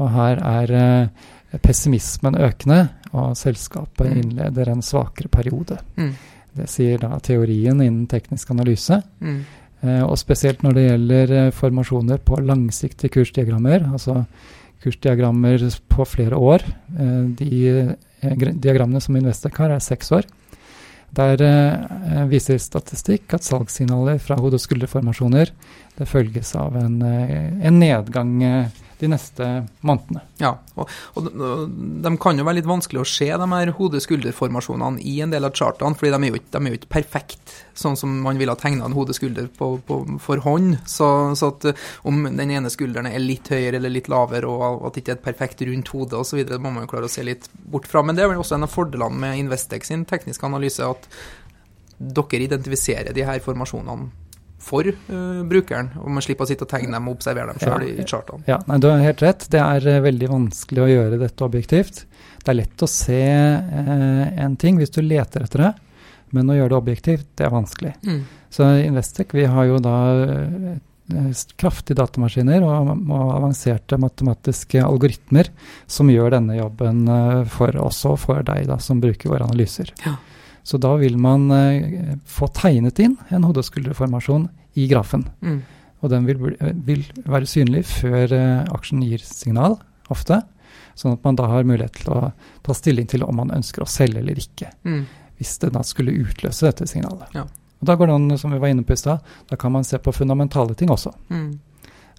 Speaker 2: og her er uh, pessimismen økende, og selskapet
Speaker 1: Mm.
Speaker 2: innleder en svakere periode.
Speaker 1: Mm.
Speaker 2: Det sier da teorien innen teknisk analyse.
Speaker 1: Mm.
Speaker 2: Eh, og spesielt når det gjelder eh, formasjoner på langsiktige kursdiagrammer, altså kursdiagrammer på flere år. Eh, de eh, diagrammene som Investec har, er seks år. Der eh, viser statistikk at salgssignaler fra hode- og skulderformasjoner det følges av en, eh, en nedgang eh, de neste månedene.
Speaker 1: Ja, og, og de, de kan jo være litt vanskelig å se, de her hode-skulder-formasjonene i en del av chartene, fordi de er jo ikke, ikke perfekt, sånn som man ville ha tegna en hode-skulder på, på, for hånd. Så, så at eh, om den ene skulderen er litt høyere eller litt lavere, og at det ikke er et perfekt rundt hode osv., må man jo klare å se litt bort fra. Men det er vel også en av fordelene med Investec sin tekniske analyse, at dere identifiserer de her formasjonene for uh, brukeren, og man slipper å sitte og tegne dem og observere dem sjøl
Speaker 2: Ja.
Speaker 1: i, chartene.
Speaker 2: Ja, nei, Du har helt rett. Det er eh, veldig vanskelig å gjøre dette objektivt. Det er lett å se uh, en ting hvis du leter etter det, men å gjøre det objektivt, det er vanskelig.
Speaker 1: Mm.
Speaker 2: Så Investec vi har jo da kraftige datamaskiner og, og avanserte matematiske algoritmer som gjør denne jobben for oss og for deg da, som bruker våre analyser.
Speaker 1: Ja.
Speaker 2: Så da vil man eh, få tegnet inn en hode- og skulderformasjon i grafen.
Speaker 1: Mm.
Speaker 2: Og den vil, vil være synlig før eh, aksjen gir signal, ofte. Sånn at man da har mulighet til å ta stilling til om man ønsker å selge eller ikke.
Speaker 1: Mm.
Speaker 2: Hvis det da skulle utløse dette signalet.
Speaker 1: Ja.
Speaker 2: Og Da går det an, som vi var inne på i stad, da kan man se på fundamentale ting også.
Speaker 1: Mm.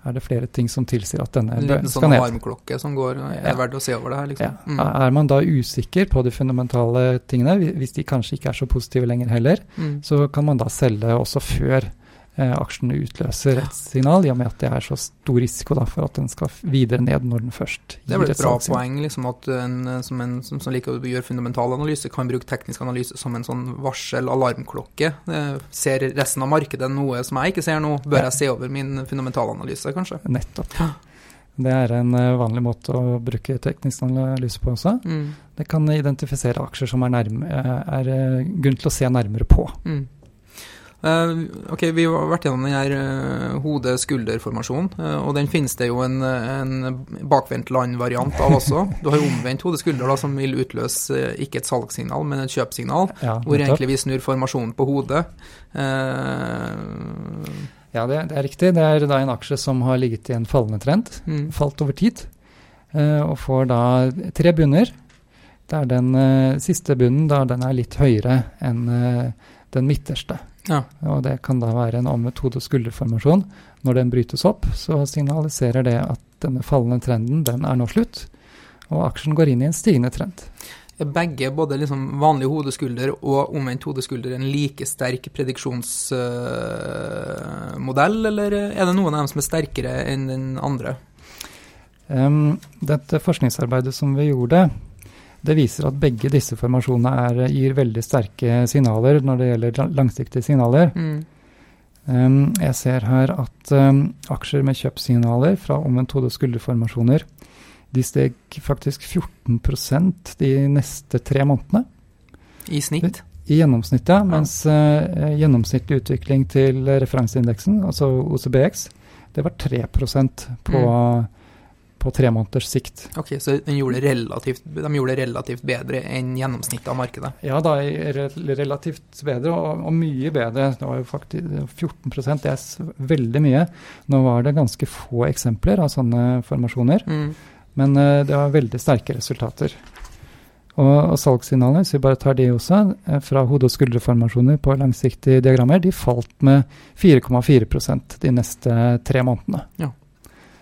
Speaker 2: Er det flere ting som tilsier at denne
Speaker 1: En
Speaker 2: bø-
Speaker 1: liten
Speaker 2: skal
Speaker 1: sånn
Speaker 2: ned?
Speaker 1: alarmklokke som går, er
Speaker 2: Ja.
Speaker 1: det verdt å se over det her, liksom? Mm.
Speaker 2: Er man da usikker på de fundamentale tingene, hvis de kanskje ikke er så positive lenger heller,
Speaker 1: Mm.
Speaker 2: så kan man da selge også før eh, aksjen utløser et signal, i og med at det er så stor risiko da, for at den skal videre ned når den først
Speaker 1: Det er vel et
Speaker 2: et
Speaker 1: bra
Speaker 2: salgssignal.
Speaker 1: poeng, liksom, at en eh, som, en, som, som liker å gjøre fundamental analyse, kan bruke teknisk analyse som en sånn varsel-alarmklokke. Eh, Ser resten av markedet noe som jeg ikke ser nå, bør jeg se over min fundamentalanalyse, kanskje?
Speaker 2: Nettopp. Det er en eh, vanlig måte å bruke teknisk analyse på også.
Speaker 1: Mm.
Speaker 2: Det kan identifisere aksjer som er, nærme, eh, er eh, grunn til å se nærmere på.
Speaker 1: Mm. Eh, ok, Vi har vært gjennom den her uh, hode-skulder-formasjonen, eh, og den finnes det jo en, en bakvendt land-variant av også. Du har jo omvendt hode-skulder, som vil utløse eh, ikke et salgssignal, men et kjøpsignal.
Speaker 2: Ja,
Speaker 1: Hvor egentlig vi snur formasjonen på hodet. Eh,
Speaker 2: ja det, det er riktig. Det er da en aksje som har ligget i en fallende trend.
Speaker 1: mm,
Speaker 2: Falt over tid. eh, og får da tre bunner. Det er den eh, siste bunnen da, den er litt høyere enn eh, den midterste.
Speaker 1: Ja.
Speaker 2: Og det kan da være en omvendt hode- og skulderformasjon. Når den brytes opp, så signaliserer det at denne fallende trenden den er nå slutt, og aksjen går inn i en stigende trend.
Speaker 1: Er begge, både liksom vanlig hodeskulder og omvendt hodeskulder, en like sterk prediksjonsmodell, eller er det noen av dem som er sterkere enn den andre?
Speaker 2: Um, dette forskningsarbeidet som vi gjorde, det viser at begge disse formasjonene er, gir veldig sterke signaler når det gjelder langsiktige signaler.
Speaker 1: Mm.
Speaker 2: Em, jeg ser her at em, aksjer med kjøpssignaler fra omvendt hode- og skulderformasjoner de steg faktisk 14% de neste tre månedene
Speaker 1: I snitt?
Speaker 2: i gjennomsnitt, ja, mens eh, gjennomsnittlig utvikling til referanseindeksen, altså OCBX, det var 3% på, på tre måneders sikt.
Speaker 1: Ok, så den gjorde relativt, de gjorde relativt bedre enn gjennomsnittet av markedet?
Speaker 2: Ja da, relativt bedre, og, og mye bedre. Det var jo faktisk 14% det er veldig mye. Nå var det ganske få eksempler av sånne formasjoner,
Speaker 1: Mm.
Speaker 2: men eh, det var veldig sterke resultater. Og, og salgssignaler, hvis vi bare tar de også, eh, fra hode- og skulderformasjoner på langsiktige diagrammer, de falt med 4,4% de neste tre månedene.
Speaker 1: Ja.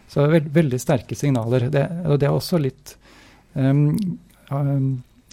Speaker 2: Så veld, veldig sterke signaler. Det, og det er også litt um, um,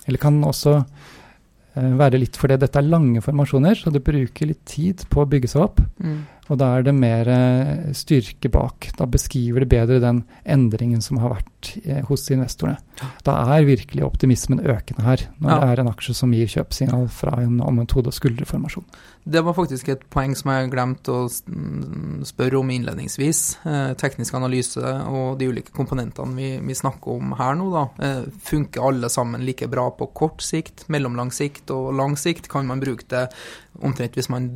Speaker 2: Eller kan også eh, være litt fordi dette er lange formasjoner, så det bruker litt tid på å bygge seg opp.
Speaker 1: Mm.
Speaker 2: Og da er det mer eh, styrke bak. Da beskriver det bedre den endringen som har vært eh, hos investorene. Da er virkelig optimismen økende her, når
Speaker 1: Ja.
Speaker 2: det er en aksje som gir kjøpsignal fra en omvendt hode- og skulderformasjon.
Speaker 1: Det var faktisk et poeng som jeg glemte å mm, spørre om innledningsvis. Eh, teknisk analyse og de ulike komponentene vi, vi snakker om her nå, da. Funker alle sammen like bra på kort sikt, mellomlang sikt og lang sikt? Kan man bruke det omtrent hvis man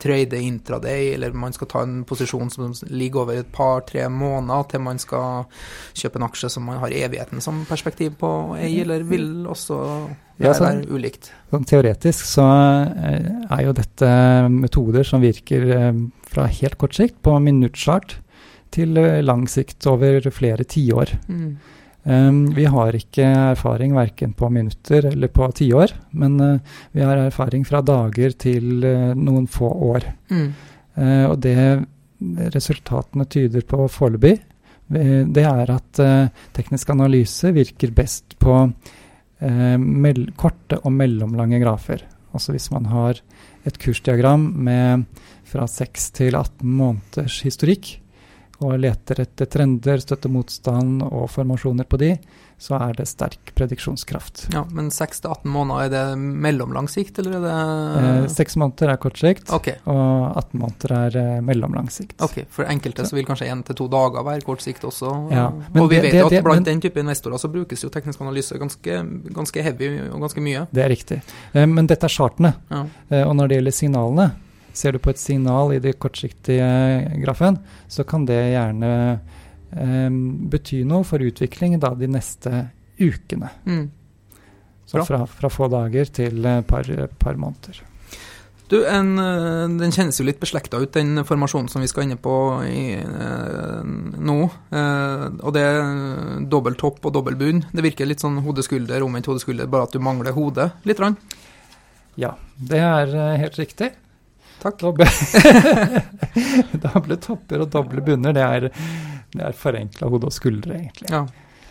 Speaker 1: trader intraday, eller man skal ta en posisjon som ligger over et par-tre måneder til man skal kjøpe en aksje som man har evigheten som perspektiv på å eie, eller vil også være,
Speaker 2: ja,
Speaker 1: sånn, ulikt?
Speaker 2: Sånn teoretisk så eh, er jo dette metoder som virker eh, fra helt kort sikt, på minuttchart, til eh, lang sikt over flere tiår.
Speaker 1: Mm.
Speaker 2: Um, vi har ikke erfaring verken på minutter eller på tiår, men eh, vi har erfaring fra dager til eh, noen få år.
Speaker 1: Mm.
Speaker 2: Eh, og det resultatene tyder på foreløpig, det er at teknisk analyse virker best på korte og mellomlange grafer. Altså hvis man har et kursdiagram med fra 6 til 18 måneders historikk, og leter etter trender, støtte motstand og formasjoner på de, så er det sterk prediksjonskraft.
Speaker 1: Ja, Men 6-18 måneder, er det mellomlang sikt, eller er
Speaker 2: Eh,
Speaker 1: det
Speaker 2: Seks måneder er kort sikt,
Speaker 1: okay.
Speaker 2: og 18 måneder er eh, mellomlang sikt.
Speaker 1: ok, for enkelte så vil kanskje én til to dager være kort sikt også.
Speaker 2: Ja, men
Speaker 1: og vi
Speaker 2: det-
Speaker 1: vet jo at
Speaker 2: det-
Speaker 1: blant
Speaker 2: men-
Speaker 1: den type investorer så brukes jo teknisk analyse ganske, ganske heavy og ganske mye.
Speaker 2: Det er riktig. Eh, Men dette er chartene.
Speaker 1: Ja.
Speaker 2: Eh, Og når det gjelder signalene, ser du på et signal i det kortsiktige grafen, så kan det gjerne eh, bety noe for utvikling da de neste ukene.
Speaker 1: Mm.
Speaker 2: Så fra, fra få dager til et par, par måneder.
Speaker 1: Du, en, eh, Den kjennes jo litt beslekta ut, den formasjonen som vi skal inne på i, eh, nå. Eh, og det er dobbel topp og dobbel bunn. Det virker litt sånn hode-skulder, omvendt hode-skulder, bare at du mangler hodet litt. Rann.
Speaker 2: Ja, det er eh, helt riktig.
Speaker 1: Takk.
Speaker 2: Doble, doble topper og doble bunner, det er, det er forenkla hode og skuldre, egentlig.
Speaker 1: Ja.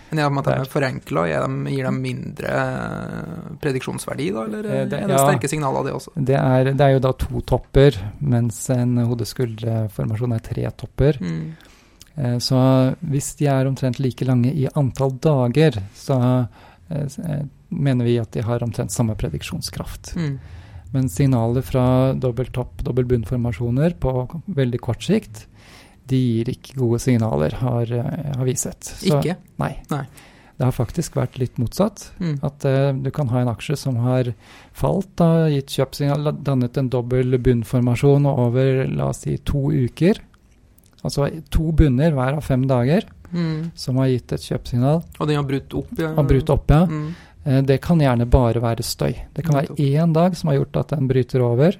Speaker 1: Men ja, de er forenkla, gir dem mindre eh, prediksjonsverdi, da? Eller
Speaker 2: Eh, det-
Speaker 1: er det
Speaker 2: ja.
Speaker 1: sterke signaler, det også?
Speaker 2: Det er, det er jo da to topper, mens en hode-skuldre-formasjon er tre topper.
Speaker 1: Mm.
Speaker 2: Eh, Så hvis de er omtrent like lange i antall dager, så eh, eh, mener vi at de har omtrent samme prediksjonskraft.
Speaker 1: Mm.
Speaker 2: Men signaler fra dobbelt topp, dobbel bunn-formasjoner på veldig kort sikt, de gir ikke gode signaler, har, eh, har vi sett. Så-
Speaker 1: Ikke?
Speaker 2: Nei.
Speaker 1: Nei.
Speaker 2: Det har faktisk vært litt motsatt.
Speaker 1: Mm.
Speaker 2: At uh, du kan ha en aksje som har falt, da, gitt kjøpsignal, dannet en dobbel bunnformasjon over la oss si to uker. Altså to bunner hver av fem dager,
Speaker 1: Mm.
Speaker 2: som har gitt et kjøpsignal.
Speaker 1: Og den har brutt opp? Ja.
Speaker 2: Har brutt opp, ja.
Speaker 1: Mm.
Speaker 2: Eh, Det kan gjerne bare være støy. Det kan være én dag som har gjort at den bryter over,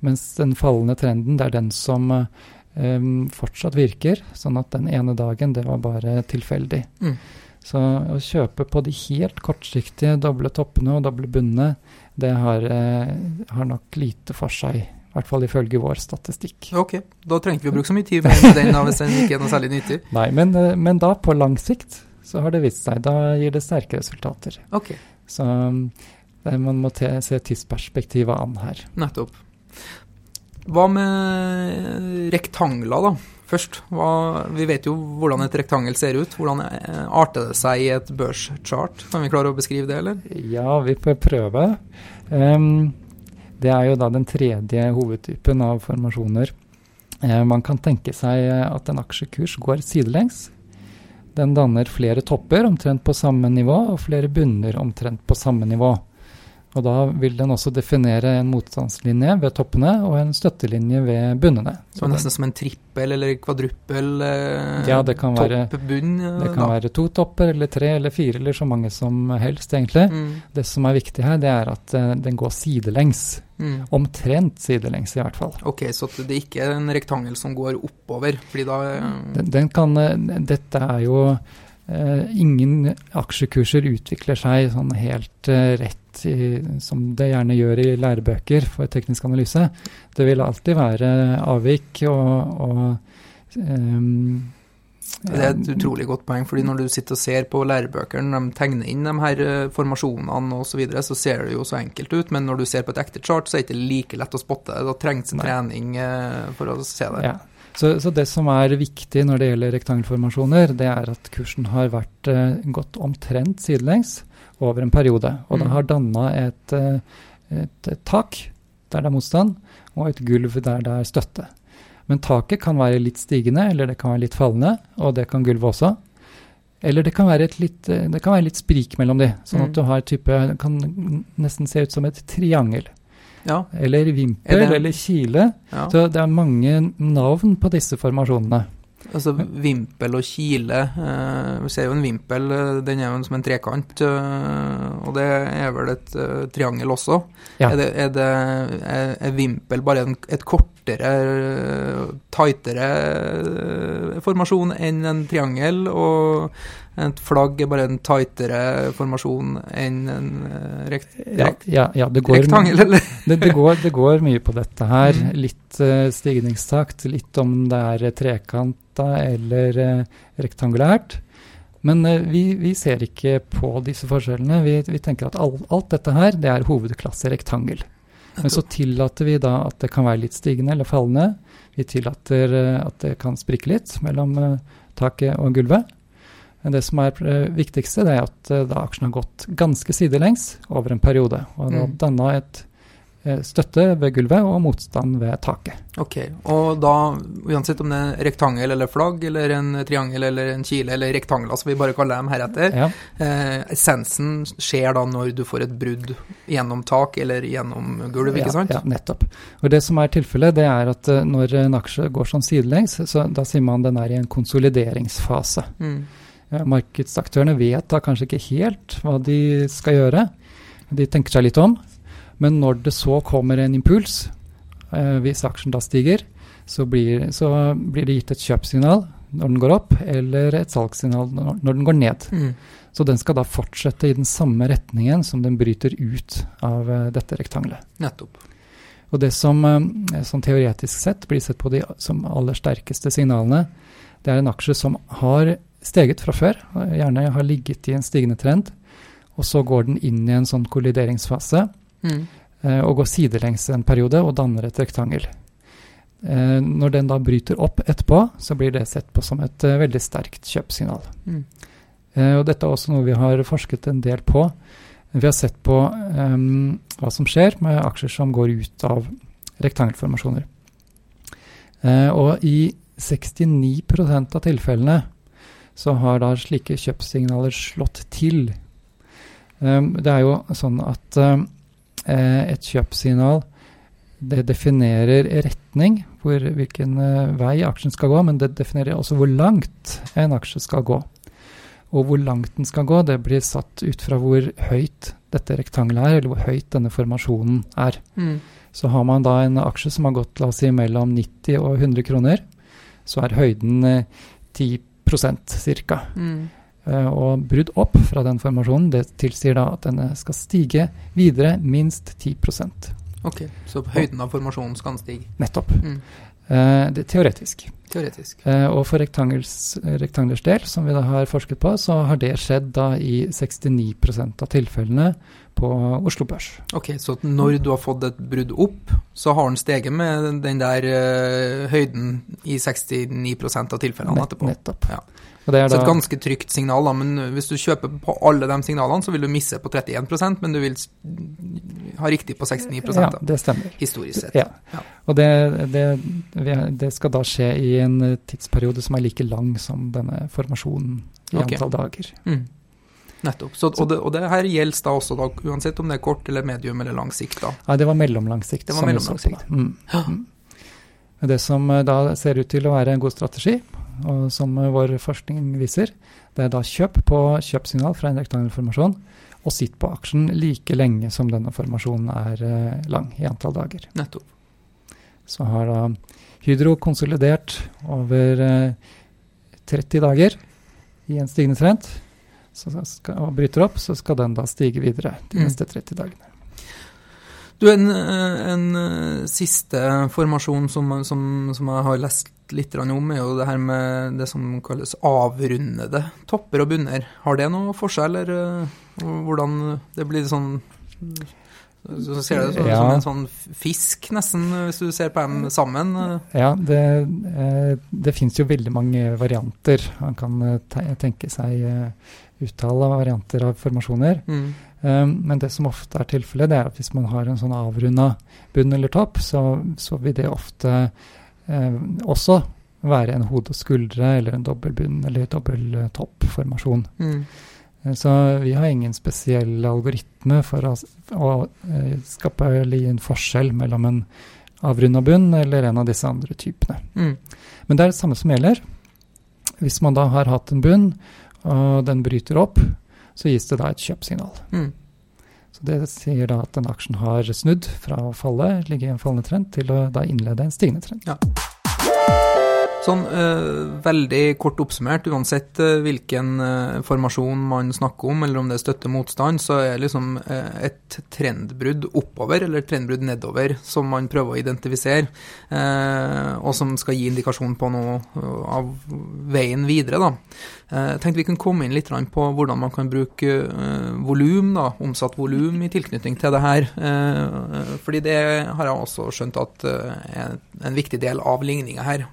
Speaker 2: mens den fallende trenden, det er den som eh, fortsatt virker. Sånn at den ene dagen, det var bare tilfeldig.
Speaker 1: Mm.
Speaker 2: Så å kjøpe på de helt kortsiktige doble toppene og doble bunnene, det har, eh, har nok lite for seg. I hvert fall ifølge vår statistikk.
Speaker 1: Ok, da trenger ikke vi å bruke så mye tid med den hvis den ikke er noe særlig nyttig.
Speaker 2: Nei, men, men da, på lang sikt, så har det vist seg. Da gir det sterke resultater.
Speaker 1: Okay.
Speaker 2: Så mm, det, man må se tidsperspektivet an her.
Speaker 1: nettopp. Hva med rektangler, da? Først, hva, vi vet jo hvordan et rektangel ser ut. Hvordan eh, arter det seg i et børschart? Kan vi klare å beskrive det, eller?
Speaker 2: Ja, vi får prøve. Um, det er jo da den tredje hovedtypen av formasjoner. Uh, man kan tenke seg eh, at en aksjekurs går sidelengs. Den danner flere topper omtrent på samme nivå, og flere bunner omtrent på samme nivå. Og da vil den også definere en motstandslinje ved toppene og en støttelinje ved bunnene.
Speaker 1: Så nesten som en trippel eller kvadruppel eh,
Speaker 2: Ja, det kan være-
Speaker 1: toppbunn? Ja,
Speaker 2: Det kan
Speaker 1: da.
Speaker 2: være to topper eller tre eller fire eller så mange som helst, egentlig.
Speaker 1: Mm,
Speaker 2: Det som er viktig her, det er at eh, den går sidelengs.
Speaker 1: mm.
Speaker 2: Omtrent sidelengs, i hvert fall.
Speaker 1: Ok, så det ikke er en rektangel som går oppover, fordi da eh,
Speaker 2: Den, den kan, eh, dette er jo eh, Ingen aksjekurser utvikler seg sånn helt eh, rett i, som det gjerne gjør i lærebøker for teknisk analyse. Det vil alltid være avvik og, og ehm,
Speaker 1: Det er et utrolig godt poeng, fordi når du sitter og ser på lærebøkene, de tegner inn de her eh, formasjonene osv., så, videre, så ser det jo så enkelt ut, men når du ser på et ekte chart, så er det ikke like lett å spotte. Da trengs en trening eh, for å se det.
Speaker 2: Ja. Så, så, det som er viktig når det gjelder rektangelformasjoner, det er at kursen har vært uh, gått omtrent sidelengs over en periode. Og mm. det har danna et, et, et, tak der det er motstand, og et gulv der det er støtte. Men taket kan være litt stigende, eller det kan være litt fallende, og det kan gulvet også. Eller det kan være, litt, det kan være litt sprik mellom de, sånn at mm. du har type Det kan nesten se ut som et triangel. Ja. Eller vimpel, eller kile. Ja. Så det er mange navn på disse formasjonene.
Speaker 1: Altså vimpel og kile. Eh, vi ser jo en vimpel, eh, den er jo som en trekant. Eh, og det er vel et triangel også. Ja. Er, det, er, det, er, vimpel bare en, et kortere, tightere formasjon enn en triangel? Og et flagg er bare en tightere formasjon enn en rekt, rekt,
Speaker 2: ja, ja, det går, rektangel, eller? det, det, går, det, går, mye på dette her. Mm. Litt stigningstakt, litt om det er trekant firkanta eller eh, rektangulært. Men eh, vi, vi, ser ikke på disse forskjellene. Vi, vi tenker at all, alt dette her det er hovedklasse rektangel. Men så tillater vi da at det kan være litt stigende eller fallende. Vi tillater eh, at det kan sprikke litt mellom taket og gulvet. Men det som er viktigste, det er at da aksjen har gått ganske sidelengs over en periode. Og har danna et støtte ved gulvet og motstand ved taket.
Speaker 1: Ok, Og da, uansett om det er rektangel eller flagg, eller en triangel eller en kile eller rektangler, som vi bare kaller dem heretter, ja. eh, essensen skjer da når du får et brudd gjennom tak eller gjennom gulv, ikke sant?
Speaker 2: Ja, nettopp. Og Det som er tilfellet, det er at eh, når en aksje går sånn sidelengs, så da sier man den er i en konsolideringsfase. Mm. Markedsaktørene vet da kanskje ikke helt hva de skal gjøre. De tenker seg litt om, men når det så kommer en impuls, eh, hvis aksjen da stiger, så blir, så blir, det gitt et kjøpssignal når den går opp, eller et salgssignal når, når den går ned. Mm. Så den skal da fortsette i den samme retningen som den bryter ut av eh, dette rektangelet.
Speaker 1: Nettopp.
Speaker 2: Og det som, eh, som, teoretisk sett blir sett på de som aller sterkeste signalene, det er en aksje som har steget fra før, gjerne har ligget i en stigende trend, og så går den inn i en sånn kollideringsfase. Mm. Eh, og går sidelengs en periode og danner et rektangel. Eh, når den da bryter opp etterpå, så blir det sett på som et uh, veldig sterkt kjøpsignal. Mm. Og dette er også noe vi har forsket en del på. Vi har sett på um, hva som skjer med aksjer som går ut av rektangelformasjoner. Uh, og i 69% av tilfellene så har da slike kjøpssignaler slått til. Um, det er jo sånn at um, Eh, et kjøpssignal det definerer retning, hvor, hvilken uh, vei aksjen skal gå, men det definerer også hvor langt en aksje skal gå. Og hvor langt den skal gå, det blir satt ut fra hvor høyt dette rektangelet er, eller hvor høyt denne formasjonen er. Mm. Så har man da en aksje som har gått la oss si, mellom 90 og 100 kroner, så er høyden uh, 10 ca. Mm. Eh, og brudd opp fra den formasjonen det tilsier da at denne skal stige videre minst 10%
Speaker 1: Ok, Så høyden av formasjonen skal stige?
Speaker 2: Nettopp. Mm. Uh, det teoretisk.
Speaker 1: Teoretisk.
Speaker 2: Uh, og for rektanglers del, som vi da har forsket på, så har det skjedd da i 69% av tilfellene på Oslo Børs.
Speaker 1: Ok, Så når du har fått et brudd opp, så har den steget med den der høyden i 69% av tilfellene etterpå?
Speaker 2: Nettopp.
Speaker 1: Ja. Så et ganske trygt signal, da, men hvis du kjøper på alle de signalene, så vil du misse på 31% men du vil ha riktig på 69
Speaker 2: Ja, det stemmer.
Speaker 1: Historisk sett.
Speaker 2: Ja. ja. Og det, det, det, skal da skje i en tidsperiode som er like lang som denne formasjonen i okay. antall dager. Mm.
Speaker 1: Nettopp. Så, og, det, og, det, her gjelder da også, da, uansett om det er kort eller medium eller lang sikt? da?
Speaker 2: Ja, det var mellomlang sikt.
Speaker 1: Det var mellomlang sikt. Mm. Mm.
Speaker 2: Det som eh, da ser ut til å være en god strategi, som eh, vår forskning viser, det er da kjøp på kjøpsignal fra en rektangelformasjon, og sitt på aksjen like lenge som denne formasjonen er eh, lang, i antall dager.
Speaker 1: Nettopp.
Speaker 2: Så har da Hydro konsolidert over 30 dager i en stigende trend skal, og bryter opp, så skal den da stige videre de mm. neste 30 dagene.
Speaker 1: Du, en, en, siste formasjon som, som, som, jeg har lest snakket litt om, er jo det her med det som kalles avrundede topper og bunner. Har det noe for seg, eller uh, hvordan det blir sånn så ser det ut ja. som en sånn fisk, nesten, hvis du ser på dem sammen.
Speaker 2: Ja, det, eh, det fins jo veldig mange varianter. Man kan tenke seg uttale varianter av formasjoner. Mm. Um, men det som ofte er tilfellet, det er at hvis man har en sånn avrunda bunn eller topp, så, så vil det ofte um, også være en hode og skuldre eller en dobbel bunn eller dobbel uh, topp-formasjon. Mm. Uh, så vi har ingen spesiell algoritme for å, å uh, skape eller gi en forskjell mellom en avrunda bunn eller en av disse andre typene. Mm. Men det er det samme som gjelder. Hvis man da har hatt en bunn, og den bryter opp, så gis det da et kjøpsignal. Mm. Det sier da at den aksjen har snudd fra å falle, ligge i en fallende trend, til å da innlede en stigende trend. Ja.
Speaker 1: Sånn uh, veldig kort oppsummert, uansett uh, hvilken uh, formasjon man snakker om, eller om det er støtte motstand, så er liksom et trendbrudd oppover eller et trendbrudd nedover som man prøver å identifisere, og som skal gi indikasjon på noe av veien videre. da. Jeg tenkte vi kunne komme inn litt på hvordan man kan bruke volum, omsatt volum, i tilknytning til det her. Fordi det har jeg også skjønt at er en viktig del av ligninga her.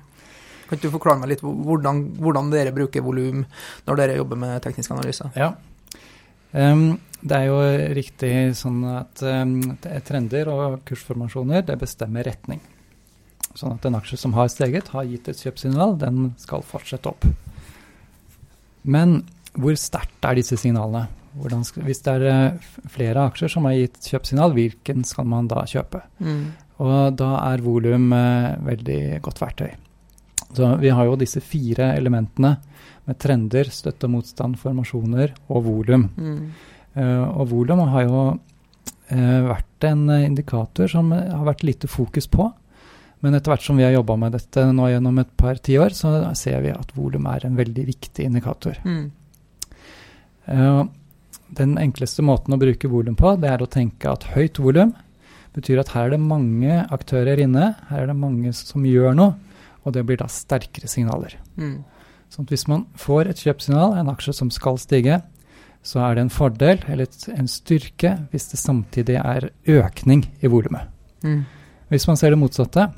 Speaker 1: Kan ikke du forklare meg litt hvordan, hvordan dere bruker volum når dere jobber med teknisk analyse?
Speaker 2: Ja. Um, det er jo riktig sånn at um, trender og kursformasjoner det bestemmer retning. Sånn at en aksje som har steget, har gitt et kjøpsignal, den skal fortsette opp. Men hvor sterkt er disse signalene? Skal, hvis det er eh, flere aksjer som har gitt kjøpsignal, hvilken skal man da kjøpe? Mm. Og da er volum uh, veldig godt verktøy. Så vi har jo disse fire elementene med trender, støtte og motstand, formasjoner og volum. Mm. Uh, og volum har jo uh, vært en indikator som har vært lite fokus på. Men etter hvert som vi har jobba med dette nå gjennom et par tiår, så ser vi at volum er en veldig viktig indikator. Mm. Uh, den enkleste måten å bruke volum på, det er å tenke at høyt volum betyr at her er det mange aktører inne, her er det mange som gjør noe. Og det blir da sterkere signaler. Mm. Sånn at hvis man får et kjøpsignal, en aksje som skal stige, så er det en fordel eller en styrke hvis det samtidig er økning i volumet. Mm. Hvis man ser det motsatte,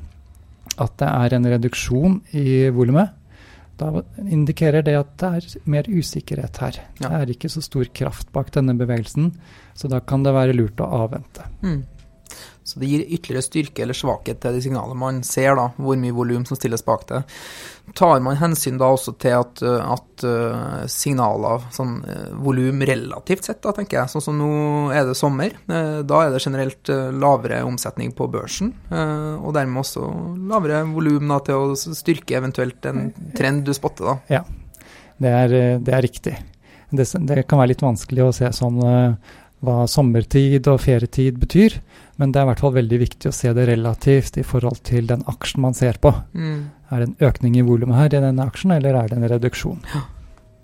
Speaker 2: at det er en reduksjon i volumet, da indikerer det at det er mer usikkerhet her. Ja. Det er ikke så stor kraft bak denne bevegelsen, så da kan det være lurt å avvente. Mm.
Speaker 1: Så det gir ytterligere styrke eller svakhet til de signalene man ser, da, hvor mye volum som stilles bak det. Tar man hensyn da også til at, at uh, signaler, sånn uh, volum relativt sett, da, tenker jeg, sånn som nå er det sommer, da er det generelt lavere omsetning på børsen, og dermed også lavere volum til å styrke eventuelt en trend du spotter, da.
Speaker 2: Ja, det er, det er riktig. Det, det, kan være litt vanskelig å se sånn hva sommertid og ferietid betyr. Men det er i hvert fall veldig viktig å se det relativt i forhold til den aksjen man ser på. Mm. Er det en økning i volumet her i denne aksjen, eller er det en reduksjon? Ja.